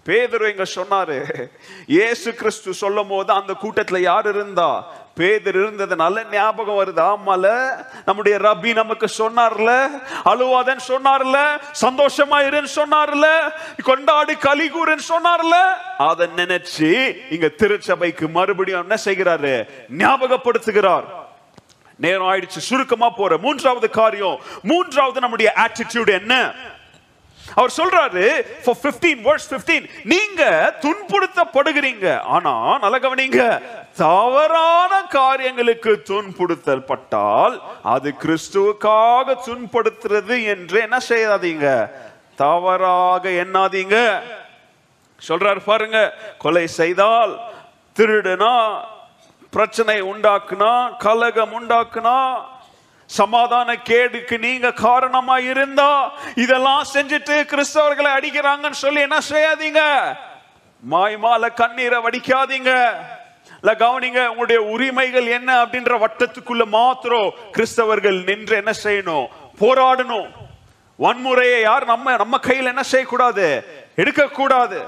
பேதர் எங்க சொன்னாரு. ஏசு கிறிஸ்து சொல்லும் போது அந்த கூட்டத்துல யார் இருந்தா? பேதர் இருந்ததுனால ஞாபகம் வருது. ஆமால நம்முடைய ரபி நமக்கு சொன்னார்ல அழுவாதன்னு சொன்னார்ல சந்தோஷமா இருன்னு சொன்னார்ல கொண்டாடு கலிகூருன்னு சொன்னார்ல. அதை நினைச்சு இங்க திருச்சபைக்கு மறுபடியும் என்ன செய்கிறாரு? ஞாபகப்படுத்துகிறார். நேரம் ஆயிடுச்சு சுருக்கமா போற மூன்றாவது காரியம் மூன்றாவது நம்முடைய ஆட்டிடியூட் என்ன? அவர் சொல்றாரு for 15 verse 15 நீங்க துன்புறுத்தப்படுகிறீங்க. ஆனா நல்ல கவனிங்க தவறான காரியங்களுக்கு துன்புறுத்தல் பட்டால் அது கிறிஸ்துவுக்காக துன்படுத்துறது என்று என்ன செய்யாதீங்க. தவறாக எண்ணாதீங்க. சொல்றாரு பாருங்க கொலை செய்தால் திருடுனா பிரச்சனை உண்டாக்குனா கலகம் உண்டாக்குனா சமாதான கேடுக்கு நீங்க காரணமா இருந்தா இதெல்லாம் செஞ்சுட்டு கிறிஸ்தவர்களை அடிக்கிறாங்கன்னு சொல்லி என்ன செய்யாதீங்க? மாய்மால கண்ணீரை வடிக்காதீங்க. இல்ல கவனிங்க உங்களுடைய உரிமைகள் என்ன அப்படின்ற வட்டத்துக்குள்ள மாத்திரம் கிறிஸ்தவர்கள் நின்று என்ன செய்யணும்? போராடணும். வன்முறையை யார் நம்ம நம்ம கையில் என்ன செய்யக்கூடாது? எடுக்கக்கூடாது.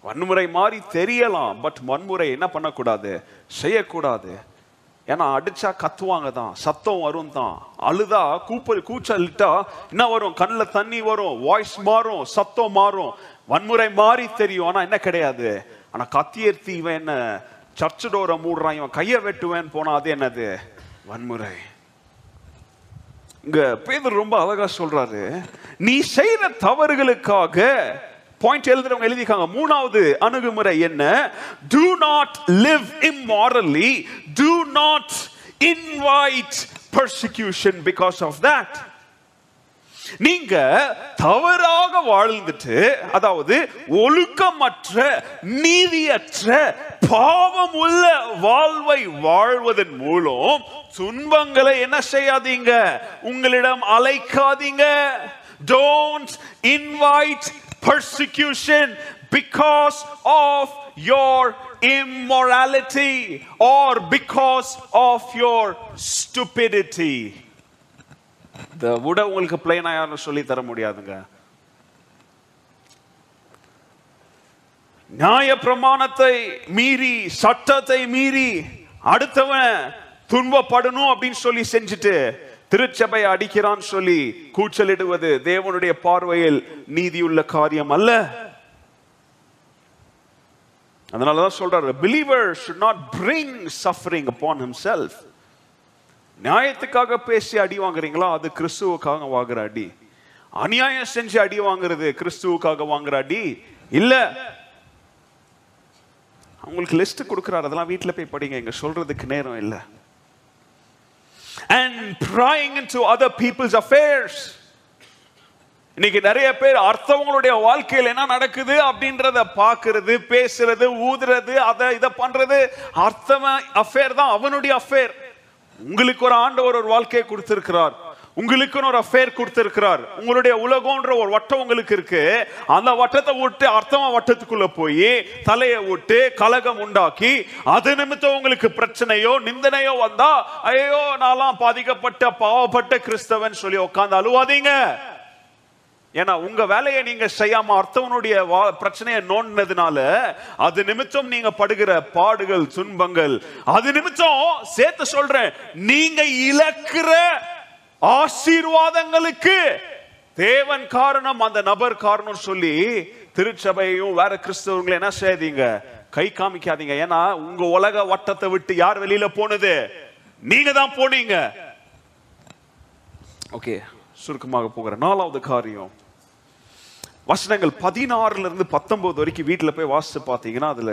வன்முறை மாதிரி தெரியலாம் பட் வன்முறை என்ன பண்ணக்கூடாது? செய்யக்கூடாது. ஏன்னா அடிச்சா கத்துவாங்க தான் சத்தம் வரும் தான். அழுதா கூப்பல் கூச்சலிட்டா என்ன வரும்? கண்ணில் தண்ணி வரும் வாய்ஸ் மாறும் சத்தம் மாறும். வன்முறை மாறி தெரியும் ஆனா என்ன கிடையாது? ஆனா கத்தியர்த்தி இவன் என்ன? சர்ச்சு டோரை மூடுறான் இவன் கையை வெட்டுவேன் போனா அது என்னது? வன்முறை. இங்க பேதர் ரொம்ப அழகா சொல்றாரு நீ செய்த தவறுகளுக்காக பாயிண்ட் எழுதுறவங்க எழுதிக்காங்க மூணாவது அணுகுமுறை என்ன? Do not live immorally do not invite persecution because of that நீங்க தவறாக வாழ்ந்துட்டு அதாவது ஒழுக்கமற்ற நீதியற்ற பாவம் உள்ள வாழ்வை வாழ்வதன் மூலம் துன்பங்களை என்ன செய்யாதீங்க? உங்களிடம் அழைக்காதீங்க. Don't invite persecution because of your immorality or because of your stupidity. இந்த விட உங்களுக்கு பிளைனா யாரும் சொல்லி தர முடியாதுங்க. நியாய பிரமாணத்தை மீறி சட்டத்தை மீறி அடுத்தவன் துன்பப்படணும் அப்படின்னு சொல்லி செஞ்சுட்டு திருச்சபை அடிக்கிறான் சொல்லி கூச்சலிடுவது தேவனுடைய பார்வையில் நீதியுள்ள காரியம் அல்ல. அதனாலதான் சொல்றாரு believer should not bring suffering upon himself நியாயத்துக்காக பேசி அடி வாங்குறீங்களா? அது கிறிஸ்துவுக்காக வாங்குற அடி. அநியாயம் செஞ்சு அடி வாங்குறது கிறிஸ்துவுக்காக வாங்குற அடி? இல்ல. அவங்களுக்கு லிஸ்ட் கொடுக்குறாரு. அதெல்லாம் வீட்டுல போய் படிங்க. இங்க சொல்றதுக்கு நேரம் இல்ல. And prying into other people's affairs. இன்னைக்கு நிறைய பேர் அர்த்தவங்களுடைய வாழ்க்கையில் என்ன நடக்குது அப்படின்றத பார்க்கறது பேசுறது ஊதுறது அதை இதை பண்றது அர்த்தம அஃபேர் தான் அவனுடைய அஃபேர் உங்களுக்கு ஒரு ஆண்டவர் ஒரு வாழ்க்கையை கொடுத்திருக்கிறார். உங்களுக்குன்னு ஒரு அஃபேர் கொடுத்திருக்கிறார். உங்களுடைய உலகம்ன்ற ஒரு வட்டம் உங்களுக்கு இருக்கு. அந்த வட்டத்தை விட்டு அர்த்தமா வட்டத்துக்குள்ள போய் தலையை விட்டு கலகம் உண்டாக்கி அது நிமித்தம் உங்களுக்கு பிரச்சனையோ நிந்தனையோ வந்தா ஐயோ நான்லாம் பாதிக்கப்பட்ட பாவப்பட்ட கிறிஸ்தவன் சொல்லி உட்காந்து அழுவாதீங்க. ஏன்னா உங்க வேலையை நீங்க செய்யாம அர்த்தவனுடைய வா- பிரச்சனையை நோண்டினதுனால அது நிமித்தம் நீங்க படுகிற பாடுகள் துன்பங்கள் அது நிமித்தம் சேர்த்து சொல்றேன் நீங்க இழக்கிற ஆசீர்வாதங்களுக்கு தேவன் காரணம் அந்த நபர் காரணம் சொல்லி திருச்சபையும் வேற கிறிஸ்தவங்களை என்ன செய்யாதீங்க? கை காமிக்காதீங்க. ஏன்னா உங்க உலக வட்டத்தை விட்டு யார் வெளியில போனது? நீங்க தான் போனீங்க. ஓகே சுருக்கமாக போகிற நாலாவது காரியம். வசனங்கள் பதினாறுல இருந்து பத்தொன்பது வரைக்கும் வீட்டில் போய் வாசித்து பார்த்தீங்கன்னா அதுல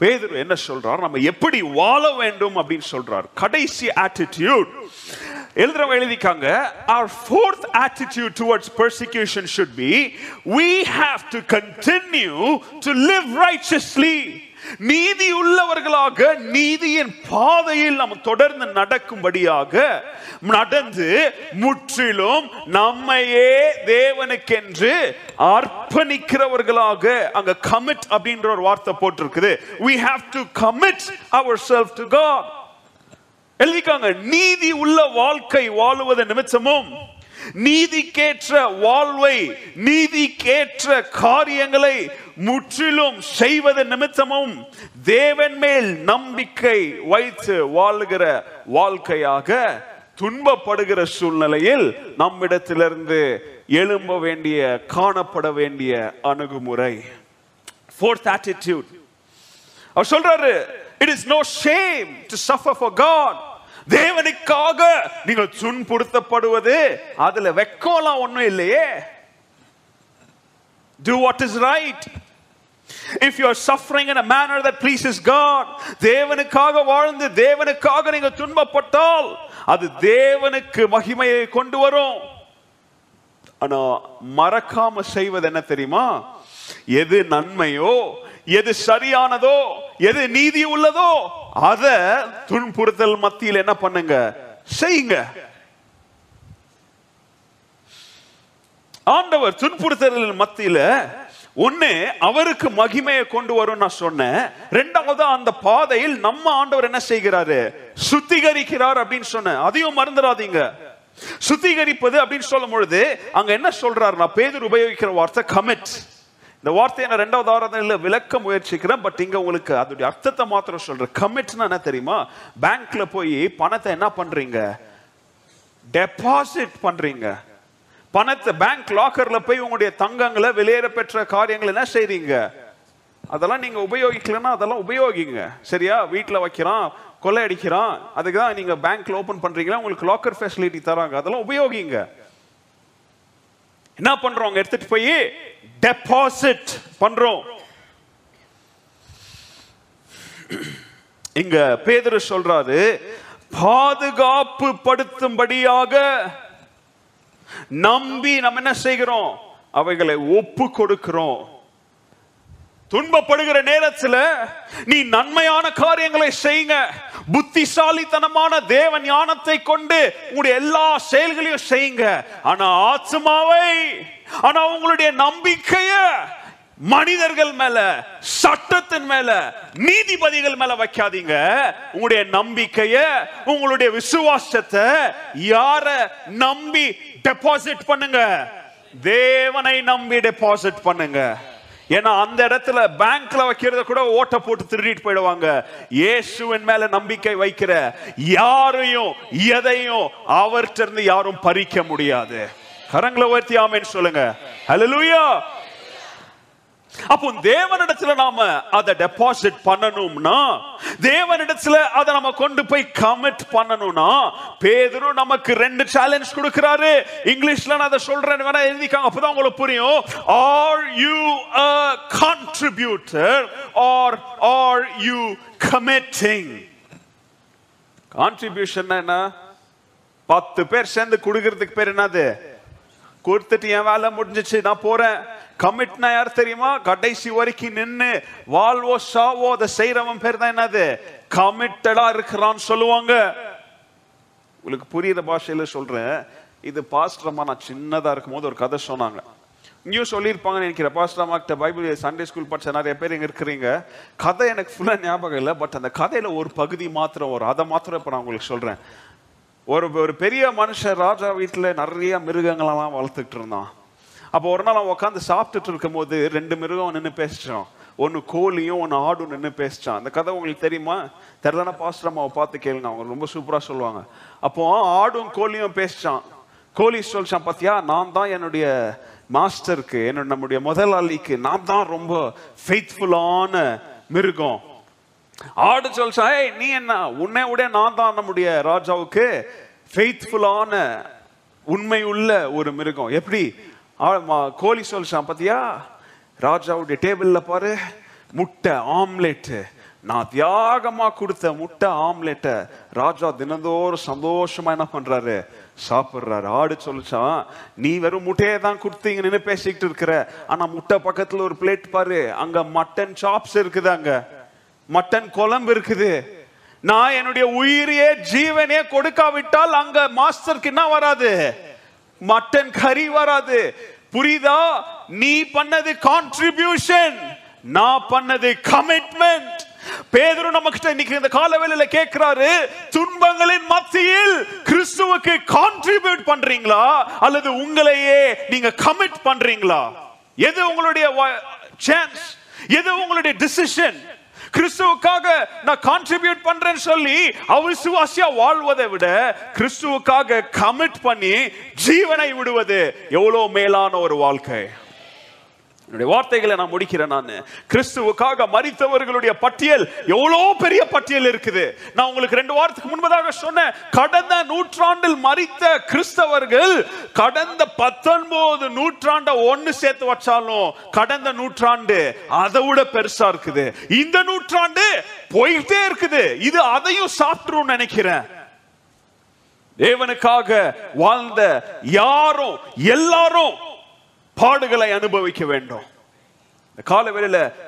பேதர் என்ன சொல்றார்? நம்ம எப்படி வாழ வேண்டும் அப்படின்னு சொல்றார். கடைசி ஆட்டிடியூட் எழுதுறவங்க எழுதிக்காங்க our fourth attitude towards persecution should be we have to continue to live righteously நீதி உள்ளவர்களாக நீதியின் பாதையில் நாம் தொடர்ந்து நடக்கும்படியாக நடந்து முற்றிலும் நம்மையே தேவனுக்கென்று அர்ப்பணிக்கிறவர்களாக அங்க கமிட் அப்படின்ற ஒரு வார்த்தை போட்டிருக்குது we have to commit ourselves to god எழுதிக்காங்க நீதி உள்ள வாழ்க்கை வாழுவது நிமித்தமும் நீதிக்கேற்ற வாழ்வை நீதிக்கேற்ற காரியங்களை முற்றிலும் செய்வது நிமித்தமும் தேவன் மேல் நம்பிக்கை வைத்து வாழுகிற வாழ்க்கையாக துன்பப்படுகிற சூழ்நிலையில் நம்மிடத்திலிருந்து எழும்ப வேண்டிய காணப்பட வேண்டிய அணுகுமுறை. Fourth attitude. அவர் சொல்றாரு it is no shame to suffer for God தேவனுக்காக நீங்கள் துன்புறுத்தப்படுவது அதுல வெக்கம்லாம் ஒண்ணும் இல்லையே. Do what is right. If you are suffering in a manner that pleases god தேவனுக்காக வாழ்ந்து தேவனுக்காக நீங்க துன்பப்பட்டால் அது தேவனுக்கு மகிமையை கொண்டு வரும். ஆனா மறக்காம செய்வது என்ன தெரியுமா? எது நன்மையோ எது சரியானதோ எது நீதி உள்ளதோ அத துன்புறுத்தல் மத்தியில் என்ன பண்ணுங்க? செய்யுங்க. ஆண்டவர் துன்புறுத்தல் மத்தியில ஒண்ணு அவருக்கு மகிமையை கொண்டு வரும் நான் சொன்னேன். ரெண்டாவது அந்த பாதையில் நம்ம ஆண்டவர் என்ன செய்கிறாரு? சுத்திகரிக்கிறார் அப்படின்னு சொன்னேன். அதையும் மறந்துடாதீங்க. சுத்திகரிப்பது அப்படின்னு சொல்லும் பொழுது அங்க என்ன சொல்றாரு நான் பேதர் உபயோகிக்கிற வார்த்தை கமிட் இந்த வார்த்தையை நான் ரெண்டாவது ஆராதனையில் விளக்க முயற்சிக்கிறேன் பட் இங்கே உங்களுக்கு அதோடைய அர்த்தத்தை மாத்திரம் சொல்கிறேன் கமிட்னா என்ன தெரியுமா? பேங்க்ல போய் பணத்தை என்ன பண்ணுறீங்க டெபாசிட் பண்ணுறீங்க பணத்தை பேங்க் லாக்கர்ல போய் உங்களுடைய தங்கங்களை வெளியேற பெற்ற காரியங்கள் என்ன செய்றீங்க? அதெல்லாம் நீங்க உபயோகிக்கலன்னா அதெல்லாம் உபயோகிங்க. சரியா? வீட்டில் வைக்கிறான் கொள்ளை அடிக்கிறான் அதுக்கு தான் நீங்க பேங்க்ல ஓபன் பண்றீங்களா உங்களுக்கு லாக்கர் ஃபெசிலிட்டி தராங்க. அதெல்லாம் உபயோகிங்க. என்ன பண்றோம்? எடுத்துட்டு போய் டெபாசிட் பண்றோம். இங்க பேதர் சொல்றாரு பாதுகாப்பு படுத்தும்படியாக நம்பி நம்ம என்ன செய்கிறோம்? அவைகளை ஒப்பு கொடுக்கிறோம். துன்பப்படுகிற நேரத்தில் நீ நன்மையான காரியங்களை செய்யுங்க. புத்திசாலித்தனமான தேவ ஞானத்தை கொண்டு உங்களுடைய எல்லா செயல்களையும் செய்யுங்க. ஆனா ஆத்மாவை ஆனா உங்களுடைய நம்பிக்கைய மனிதர்கள் மேல சட்டத்தின் மேல நீதிபதிகள் மேல வைக்காதீங்க. உங்களுடைய நம்பிக்கைய உங்களுடைய விசுவாசத்தை யார நம்பி டெபாசிட் பண்ணுங்க? தேவனை நம்பி டெபாசிட் பண்ணுங்க. ஏன்னா அந்த இடத்துல பேங்க்ல வைக்கிறத கூட ஓட்ட போட்டு திருடிட்டு போயிடுவாங்க. இயேசுவின் மேல நம்பிக்கை வைக்கிற யாரையும் எதையும் அவர்கிட்ட இருந்து யாரும் பறிக்க முடியாது. கரங்களை உயர்த்தி ஆமேன்னு சொல்லுங்க. ஹalleluya அப்போ தேவனிடத்துல நாம அதை டெபாசிட் பண்ணணும்னா தேவனிடத்துல அதை நம்ம கொண்டு போய் கமிட் பண்ணணும்னா பேதுரு நமக்கு ரெண்டு சேலஞ்ச் கொடுக்கிறாரு. இங்கிலீஷ்ல நான் அதை சொல்றேன் வேணா எழுதிக்காங்க அப்பதான் உங்களுக்கு புரியும். Are you a contributor or are you committing contribution என்ன? பத்து பேர் சேர்ந்து கொடுக்கறதுக்கு பேர் என்னது? கொடுத்துட்டு என் வேலை முடிஞ்சிச்சு நான் போறேன். கமிட்னா யார் தெரியுமா? கடைசி வரைக்கும் நின்று வாழ்வோ சாவோ அதை செய்யறவன் பேர் தான் என்னது? கமிட்டடா இருக்கிறான்னு சொல்லுவாங்க. உங்களுக்கு புரியுற பாஷையில சொல்றேன். இது பாஸ்டரமா நான் சின்னதா இருக்கும்போது ஒரு கதை சொன்னாங்க. இங்கேயும் சொல்லியிருப்பாங்கன்னு நினைக்கிறேன். பாஸ்டர் மார்க்கிட்ட பைபிள் சண்டே ஸ்கூல் படிச்ச நிறைய பேர் இங்கே இருக்கிறீங்க. கதை எனக்கு ஃபுல்லாக ஞாபகம் இல்லை. பட் அந்த கதையில் ஒரு பகுதி மாத்திரம் வரும். அதை மாத்திரம் இப்போ நான் உங்களுக்கு சொல்கிறேன் ஒரு ஒரு பெரிய மனுஷன் ராஜா வீட்டில் நிறைய மிருகங்களெல்லாம் வளர்த்துக்கிட்டு இருந்தான். அப்போ ஒரு நாள் அவன் உட்காந்து சாப்பிட்டுட்டு இருக்கும்போது ரெண்டு மிருகம் நின்று பேசிட்டான் ஒன்று கோழியும் ஒன்று ஆடும் நின்று பேசிச்சான். அந்த கதை உங்களுக்கு தெரியுமா? தெரிதான பாஸ்டர் பார்த்து கேளுங்க. அவங்க ரொம்ப சூப்பராக சொல்லுவாங்க. அப்போ ஆடும் கோழியும் பேசிச்சான். கோழி சொல்லிச்சான் பார்த்தியா நான் தான் என்னுடைய மாஸ்டருக்கு என்னோட நம்முடைய முதலாளிக்கு நான் தான் ரொம்ப ஃபெய்த்ஃபுல்லான மிருகம். ஆடு சொல்லிச்சா ஏய் நீ என்ன? உன்னை விட நான் தான் நம்முடைய ராஜாவுக்கு ஃபெய்த்ஃபுல்லான உண்மை உள்ள ஒரு மிருகம். எப்படி? கோழி சொல்லிச்சான் பாத்தியா? ராஜாவுடைய டேபிளில் பாரு முட்டை ஆம்லேட்டு நான் தியாகமாக கொடுத்த முட்டை ஆம்லெட்டை ராஜா தினந்தோறும் சந்தோஷமா என்ன பண்றாரு? சாப்பிட்றாரு. ஆடு சொல்லிச்சான் நீ வெறும் முட்டையை தான் கொடுத்தீங்கன்னு பேசிக்கிட்டு இருக்கிற. ஆனா முட்டை பக்கத்துல ஒரு பிளேட் பாரு அங்க மட்டன் சாப்ஸ் இருக்குது அங்க. மட்டன் குழம்பு இருக்குது. நான் என்னுடைய உயிரையே ஜீவனே கொடுக்காவிட்டால் அங்க மாஸ்டருக்கு என்ன வராது? மட்டன் கறி வராது. புரியுதா? நீ பண்ணது கான்ட்ரிபியூஷன் நான் பண்ணது கமிட்மெண்ட் பேதுரு நமக்கு இன்னைக்கு இந்த காலவேளையில கேட்கிறாரு துன்பங்களின் மத்தியில் கிறிஸ்துவுக்கு கான்ட்ரிபியூட் பண்றீங்களா? அல்லது உங்களையே நீங்க கமிட் பண்றீங்களா? எது உங்களுடைய சான்ஸ் எது உங்களுடைய டிசிஷன் கிறிஸ்துவுக்காக நான் கான்ட்ரிபியூட் பண்றேன்னு சொல்லி அவிசுவாசியா வாழ்வதை விட கிறிஸ்துவுக்காக கமிட் பண்ணி ஜீவனை விடுவது எவ்வளவு மேலான ஒரு வாழ்க்கை. என்னுடைய வார்த்தைகளை நான் முடிக்கிறேன் நான். கிறிஸ்துவுக்காக மறித்தவர்களுடைய பட்டியல் எவ்வளோ பெரிய பட்டியல் இருக்குது? நான் உங்களுக்கு ரெண்டு வாரத்துக்கு முன்பதாக சொன்னேன். கடந்த நூற்றாண்டில் மறித்த கிறிஸ்தவர்கள் கடந்த பத்தொன்பது நூற்றாண்ட ஒன்னு சேர்த்து வச்சாலும் கடந்த நூற்றாண்டு அதை விட பெருசா இருக்குது. இந்த நூற்றாண்டு போயிட்டே இருக்குது. இது அதையும் சாப்பிட்டுரும் நினைக்கிறேன். தேவனுக்காக வாழ்ந்த யாரும் எல்லாரும் பாடுகளை அனுபவிக்க வேண்டும். இந்த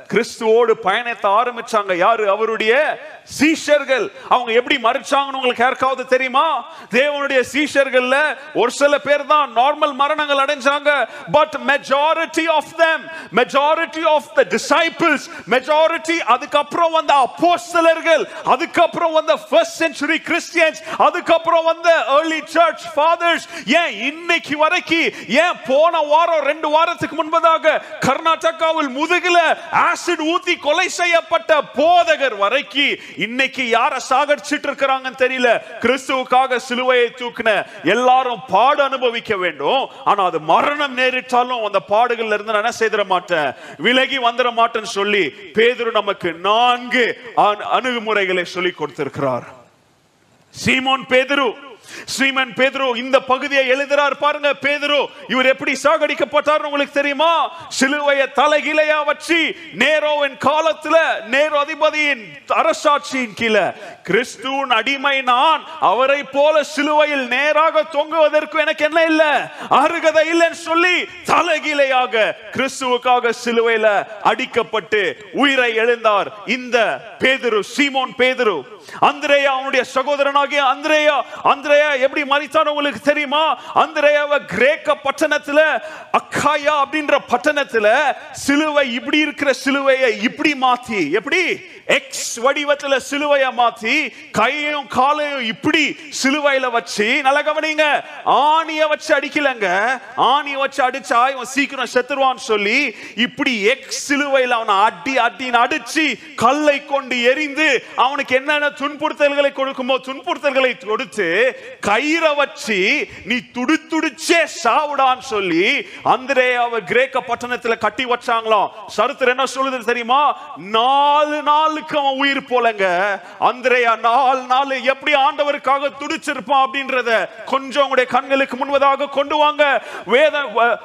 கிறிஸ்துவோடு பயணத்தை ஆரம்பிச்சாங்க. யாரு? அவருடைய சீஷர்கள். அவங்க எப்படி மறிச்சாங்கன்னு உங்களுக்கு யாருக்காவது தெரியுமா? தேவனுடைய சீஷர்கள்ல ஒரு சில பேர் தான் நார்மல் மரணங்கள் அடைஞ்சாங்க. But majority of them majority of the disciples majority அதுக்கப்புறம் வந்த அப்போஸ்தலர்கள் அதுக்கப்புறம் வந்த ஃபர்ஸ்ட் செஞ்சுரி கிறிஸ்டியன்ஸ் அதுக்கப்புறம் வந்த ஏர்லி சர்ச் ஃபாதர்ஸ் ஏன் இன்னைக்கு வரைக்கும் ஏன் போன வாரம் ரெண்டு வாரத்துக்கு முன்பதாக கர்நாடகாவில் முதுகில ஆசிட் ஊத்தி கொலை செய்யப்பட்ட போதகர் வரைக்கும் இன்னைக்கு யார சாகடிச்சிட்டு இருக்கிறாங்கன்னு தெரியல. கிறிஸ்துவுக்காக சிலுவையை தூக்கின எல்லாரும் பாடு அனுபவிக்க வேண்டும். ஆனா அது மரணம் நேரிட்டாலும் அந்த பாடுகள்ல இருந்து நான் என்ன செய்திட மாட்டேன்? விலகி வந்துட மாட்டேன்னு சொல்லி பேதுரு நமக்கு நான்கு அணுகுமுறைகளை சொல்லி கொடுத்திருக்கிறார். சீமோன் பேதுரு ஸ்ரீமன் பேதுரு இந்த பகுதியை எழுதுறார் பாருங்க. பேதுரு இவர் எப்படி சாகடிக்கப்பட்டார் உங்களுக்கு தெரியுமா? சிலுவையை தலைகிலையா வச்சு நேரோவின் காலத்துல நேரு அதிபதியின் அரசாட்சியின் கீழே கிறிஸ்துவின் அடிமை நான் அவரை போல சிலுவையில் நேராக தொங்குவதற்கு எனக்கு என்ன இல்ல? அருகதை இல்லைன்னு சொல்லி தலைகீழையாக கிறிஸ்துவுக்காக சிலுவையில அடிக்கப்பட்டு உயிரை எழுந்தார் இந்த பேதுரு சீமோன் பேதுரு. அந்திரேயா அவனுடைய சகோதரனாகிய அந்திரேயா. அந்திரேயா எப்படி மறித்தான் உங்களுக்கு தெரியுமா? அந்திரேயாவை கிரேக்க பட்டணத்துல அக்காயா அப்படின்ற பட்டணத்துல சிலுவை இப்படி இருக்கிற சிலுவையை இப்படி மாத்தி எப்படி? எக்ஸ் வடிவத்துல சிலுவைய மாத்தி கையையும் காலையும் இப்படி சிலுவையில வச்சு நல்ல கவனிங்க ஆணிய வச்சு அடிக்கலங்க. ஆணிய வச்சு அடிச்சா இவன் சீக்கிரம் செத்துருவான்னு சொல்லி இப்படி எக்ஸ் சிலுவையில அவனை அடி அடின்னு அடிச்சு கல்லை கொண்டு எரிந்து அவனுக்கு என்னென்ன துன்புறுத்தல்களை கொடுக்குமோ? துன்புறுத்தல்களை கொடுத்து கயிற வச்சு நீ துடி துடிச்சே சாவுடான்னு சொல்லி அந்திரே அவர் கிரேக்க பட்டணத்துல கட்டி வச்சாங்களாம் சரித்திரம் என்ன சொல்லுது தெரியுமா? நாலு நாளுக்கு அவன் உயிர் போலங்க. அந்திரேயா நாலு நாள் எப்படி ஆண்டவருக்காக துடிச்சிருப்பான் அப்படின்றத கொஞ்சம் உங்களுடைய கண்களுக்கு முன்பதாக கொண்டு வாங்க. வேத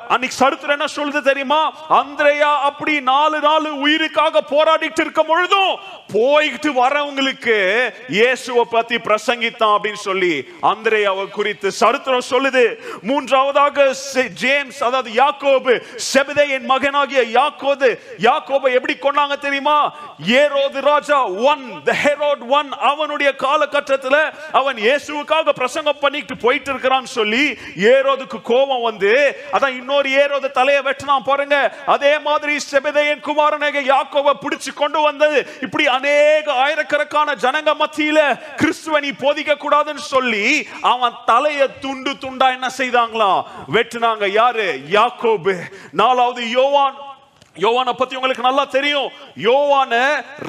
அன்னைக்கு சரித்திரம் என்ன சொல்லுது தெரியுமா? அந்திரேயா அப்படி நாலு நாள் உயிருக்காக போராடிட்டு இருக்கும் பொழுதும் போய்கிட்டு வரவங்களுக்கு இயேசுவை பத்தி பிரசங்கித்தான் அப்படின்னு சொல்லி அந்திரேயாவை குறித்து சரித்திரம் சொல்லுது. மூன்றாவதாக செ- ஜேம்ஸ் அதாவது யாக்கோபு என் மகனாகிய யாக்கோது யாக்கோபை எப்படி கொண்டாங்க தெரியுமா? ஏரோது ராஜா ஒன் த ஹெரோட் ஒன் அவனுடைய காலகட்டத்தில் அவன் இயேசுவுக்காக பிரசங்கம் பண்ணிட்டு போயிட்டு இருக்கிறான்னு சொல்லி ஏரோதுக்கு கோபம் வந்து அதான் இன்னொரு ஏரோது தலையை வெட்டினான் பாருங்க. அதே மாதிரி செபதேயன் குமாரனாக யாக்கோவை பிடிச்சு கொண்டு வந்தது. இப்படி அநேக ஆயிரக்கணக்கான ஜனங்க மத்தியில கிறிஸ்துவ நீ போதிக்க கூடாதுன்னு சொல்லி அவன் தலையை துண்டு துண்டா என்ன செய்தாங்களாம்? வெட்டினாங்க. யாரு? யாக்கோபு. நாலாவது யோவான். யோவான பத்தி உங்களுக்கு நல்லா தெரியும். யோவான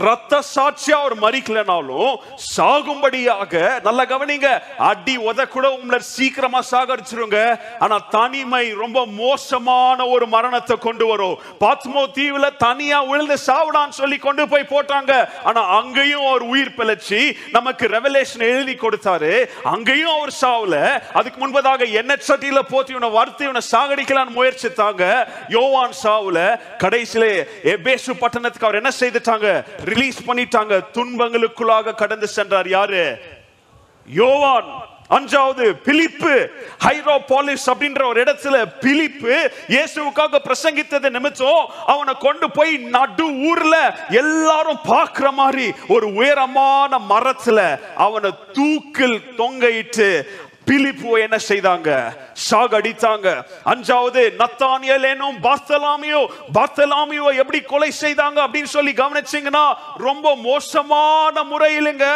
ரத்த சாட்சியா அவர் மறிக்கலனாலும் சாகும்படியாக நல்லா கவனிங்க. அடி உத கூட உங்களை சீக்கிரமா சாகரிச்சிருங்க. ஆனா தனிமை ரொம்ப மோசமான ஒரு மரணத்தை கொண்டு வரும். பாத்மோ தீவுல தனியா விழுந்து சாவுடான்னு சொல்லி கொண்டு போய் போட்டாங்க. ஆனா அங்கேயும் அவர் உயிர் பிழைச்சி நமக்கு ரெவலேஷன் எழுதி கொடுத்தாரு. அங்கேயும் அவர் சாவல. அதுக்கு முன்பதாக எண்ணெய் சட்டியில போத்தி இவனை வறுத்து இவனை சாகடிக்கலான்னு முயற்சித்தாங்க. யோவான் சாவுல கடை கடைசியில எபேசு பட்டணத்துக்கு அவர் என்ன செய்துட்டாங்க? ரிலீஸ் பண்ணிட்டாங்க. துன்பங்களுக்குள்ளாக கடந்து சென்றார் யாரு? யோவான். அஞ்சாவது பிலிப்பு. ஹைரோபாலிஸ் அப்படின்ற ஒரு இடத்துல பிலிப்பு இயேசுவுக்காக பிரசங்கித்தது நிமித்தம் அவனை கொண்டு போய் நடு ஊர்ல எல்லாரும் பார்க்கிற மாதிரி ஒரு உயரமான மரத்துல அவனை தூக்கில் தொங்கிட்டு பிலிப்புவை என்ன செய்தாங்க? சாகடித்தாங்க. அஞ்சாவது நத்தானியல் எனும் பாத்தலாமியோ பாத்தலாமியோ எப்படி கொலை செய்தாங்க அப்படின்னு சொல்லி கவனிச்சீங்கன்னா ரொம்ப மோசமான முறையிலுங்க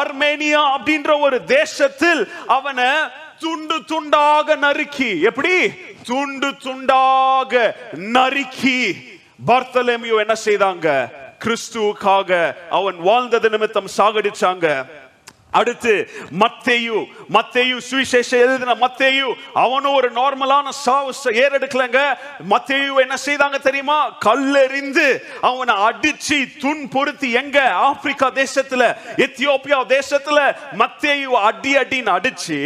ஆர்மேனியா அப்படின்ற ஒரு தேசத்தில் அவனை துண்டு துண்டாக நறுக்கி எப்படி? துண்டு துண்டாக நறுக்கி. பர்த்தலேமியோ என்ன செய்தாங்க? கிறிஸ்துவுக்காக அவன் வாழ்ந்தது நிமித்தம் சாகடிச்சாங்க. அடுத்து மத்தேயு மத்தேயு சுவிசேஷ எழுதின மத்தேயு அவனும் ஒரு நார்மலான சாவு ச- ஏறெடுக்கலங்க. மத்தேயு என்ன செய்தாங்க தெரியுமா? கல்லெறிந்து அவனை அடிச்சு துன்புறுத்தி எங்க? ஆப்பிரிக்கா தேசத்துல எத்தியோப்பியா தேசத்துல மத்தேயு அடி அடின்னு அடிச்சு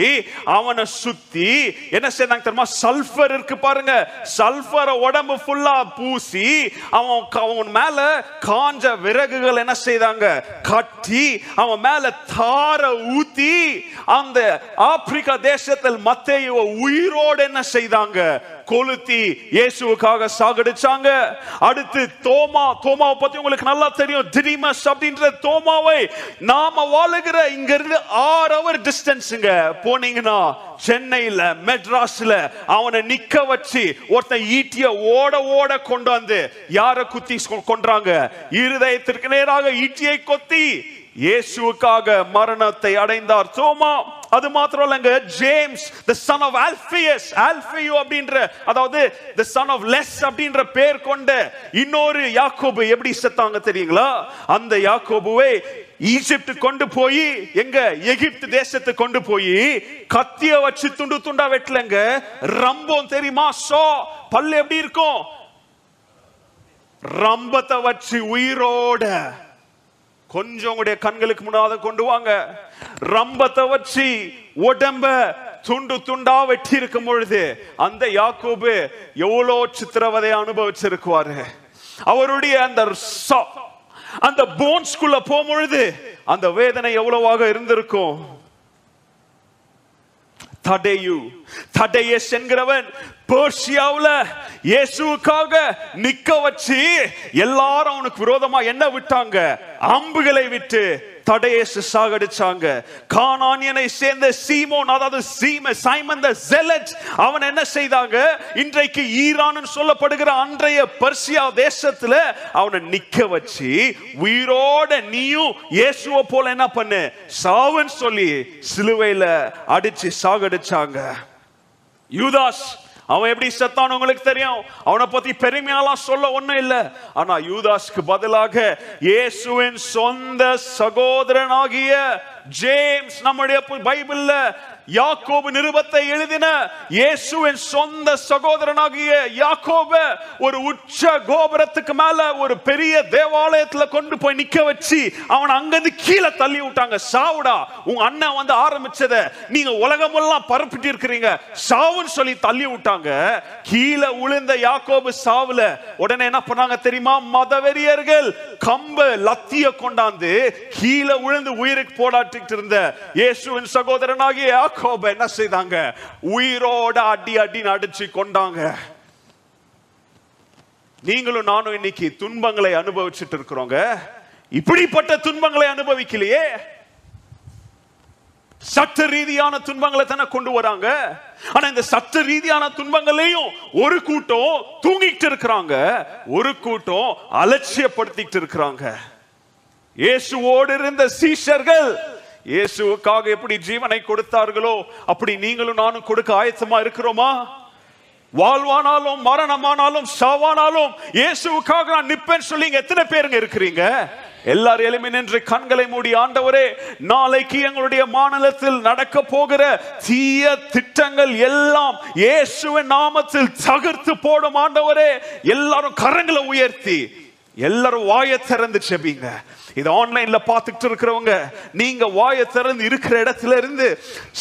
அவனை சுத்தி என்ன செய்தாங்க தெரியுமா? சல்ஃபர் இருக்கு பாருங்க. சல்ஃபரை உடம்பு ஃபுல்லா பூசி அவன் அவன் மேல காஞ்ச விறகுகள் என்ன செய்தாங்க? கட்டி அவன் மேல தார் சார ஊத்தி அந்த ஆப்பிரிக்கா தேசத்தில் மத்தேயுவ உயிரோடு என்ன செய்தாங்க? கொளுத்தி இயேசுவுக்காக சாகடிச்சாங்க. அடுத்து தோமா தோமாவை பத்தி உங்களுக்கு நல்லா தெரியும். திரிமஸ் அப்படின்ற தோமாவை நாம வாழுகிற இங்க இருந்து ஆறு அவர் டிஸ்டன்ஸுங்க போனீங்கன்னா சென்னையில மெட்ராஸ்ல அவனை நிக்க வச்சு ஒருத்தன் ஈட்டிய ஓட ஓட கொண்டு வந்து யார குத்தி கொன்றாங்க? இருதயத்திற்கு நேராக ஈட்டியை கொத்தி இயேசுவுக்காக மரணத்தை அடைந்தார். சோமா அது மாத்திரம் இல்லைங்க James the son of Alphaeus ஆல்பியோ அப்படின்ற அதாவது த சன் ஆஃப் லெஸ் அப்படின்ற பேர் கொண்ட இன்னொரு யாக்கோபு எப்படி செத்தாங்க தெரியுங்களா? அந்த யாக்கோபுவை ஈஜிப்ட் கொண்டு போய் எங்க எகிப்து தேசத்தை கொண்டு போய் கத்திய வச்சு துண்டு துண்டா வெட்டலங்க. ரம்பம் தெரியுமா? சோ பல்லு எப்படி இருக்கும்? ரம்பத்தை வச்சு உயிரோட கொஞ்சம் உங்களுடைய கண்களுக்கு முன்னாத கொண்டு வாங்க. ரம்பத்தை வச்சு உடம்ப துண்டு துண்டா வெட்டி இருக்கும் பொழுது அந்த யாக்கோபு எவ்வளோ சித்திரவதை அனுபவிச்சிருக்குவாரு. அவருடைய அந்த அந்த போன்ஸ்குள்ள போகும்பொழுது அந்த வேதனை எவ்வளவாக இருந்திருக்கும். தடையு தடையஸ் என்கிறவன் பேர்ஷியாவில் இயேசுவுக்காக நிக்க வச்சு எல்லாரும் அவனுக்கு விரோதமா என்ன விட்டாங்க? அம்புகளை விட்டு தடையேசு சாகடிச்சாங்க. கானானியனை சேர்ந்த சீமோன் அதாவது சீம சைமன் த ஜெலட் அவன் என்ன செய்தாங்க? இன்றைக்கு ஈரான் சொல்லப்படுகிற அன்றைய பர்சியா தேசத்துல அவனை நிக்க வச்சு உயிரோட நீயும் இயேசுவ போல என்ன பண்ணு? சாவுன்னு சொல்லி சிலுவையில அடிச்சு சாகடிச்சாங்க. யூதாஸ் அவன் எப்படி செத்தான் உங்களுக்கு தெரியும்? அவனை பத்தி பெருமையாலாம் சொல்ல ஒண்ணும் இல்ல. ஆனா யூதாஸ்க்கு பதிலாக இயேசுவின் சொந்த சகோதரனாகிய ஜேம்ஸ் நம்முடைய பைபிள்ல யாக்கோபு நிருபத்தை எழுதின இயேசுவின் சொந்த சகோதரனாகிய யாக்கோப ஒரு உச்ச கோபுரத்துக்கு மேல ஒரு பெரிய தேவாலயத்துல கொண்டு போய் நிக்க வச்சு அவன் அங்கிருந்து கீழே தள்ளி விட்டாங்க. சாவுடா உங்க அண்ணன் வந்து ஆரம்பிச்சத நீங்க உலகமெல்லாம் பரப்பிட்டு இருக்கிறீங்க. சாவுன்னு சொல்லி தள்ளி விட்டாங்க. கீழே விழுந்த யாக்கோபு சாவுல உடனே என்ன பண்ணாங்க தெரியுமா? மதவெறியர்கள் கம்ப லத்திய கொண்டாந்து கீழே விழுந்து உயிருக்கு போடாட்டு இருந்த இயேசுவின் சகோதரனாகிய யாக்கோப என்ன செய்தாங்க? உயிரோட அடி அடி அடிச்சு கொண்டாங்க. நீங்களும் நானும் இன்னைக்கு துன்பங்களை அனுபவிச்சுட்டு இருக்கிறோங்க. இப்படிப்பட்ட துன்பங்களை அனுபவிக்கலையே. சட்ட ரீதியான துன்பங்களை தானே கொண்டு வராங்க. ஆனா இந்த சட்ட ரீதியான துன்பங்களையும் ஒரு கூட்டம் தூங்கிட்டு இருக்கிறாங்க. ஒரு கூட்டம் அலட்சியப்படுத்திட்டு இருக்கிறாங்க. இயேசுவோடு இருந்த சீஷர்கள் இயேசுவுக்காக எப்படி ஜீவனை கொடுத்தார்களோ அப்படி நீங்களும் நானும் கொடுக்க ஆயத்தமா இருக்கிறோமா? வாழ்வானாலும் மரணமானாலும் சாவானாலும் இயேசுவுக்காக நான் நிப்பேன்னு சொல்லி எத்தனை பேருங்க இருக்கிறீங்க? எல்லாரும் எளிமை நின்று கண்களை மூடி ஆண்டவரே நாளைக்கு எங்களுடைய மாநிலத்தில் நடக்க போகிற தீய திட்டங்கள் எல்லாம் இயேசுவின் நாமத்தில் தகர்த்து போடும் ஆண்டவரே. எல்லாரும் கரங்களை உயர்த்தி எல்லாரும் வாயை திறந்து செபிங்க இது ஆன்லைன்ல பார்த்துட்டு இருக்கிறவங்க நீங்க வாயை திறந்து இருக்கிற இடத்துல இருந்து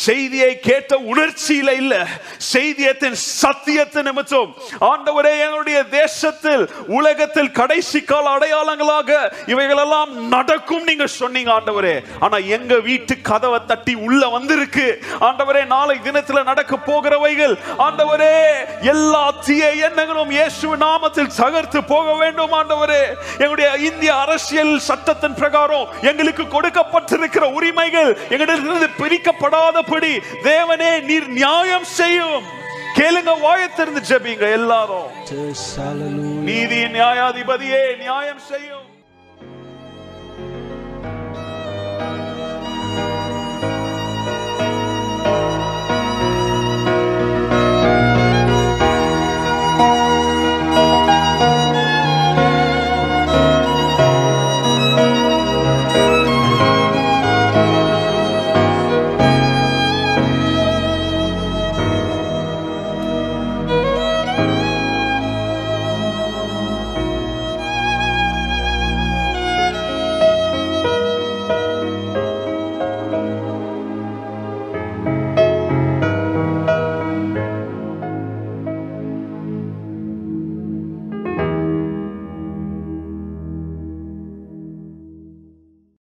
செய்தியை கேட்ட உணர்ச்சியில இல்ல செய்தியத்தின் சத்தியத்தை நிமித்தம். ஆண்டவரே எங்களுடைய தேசத்தில் உலகத்தில் கடைசி கால அடையாளங்களாக இவைகளெல்லாம் நடக்கும் நீங்க சொன்னீங்க ஆண்டவரே. ஆனா எங்க வீட்டு கதவை தட்டி உள்ள வந்திருக்கு. ஆண்டவரே நாளை தினத்துல நடக்க போகிறவைகள் ஆண்டவரே எல்லா தீய எண்ணங்களும் இயேசு நாமத்தில் தகர்த்து போக வேண்டும் ஆண்டவரே. எங்களுடைய இந்திய அரசியல் சட்டத்தை சட்டத்தின் பிரகாரம் எங்களுக்கு கொடுக்கப்பட்டிருக்கிற உரிமைகள் எங்களிடத்திலிருந்து பிரிக்கப்படாதபடி தேவனே நீர் நியாயம் செய்யும். கேளுங்க வாயத்திருந்து ஜெபிங்க எல்லாரும். நீதியின் நியாயாதிபதியே நியாயம் செய்யும்.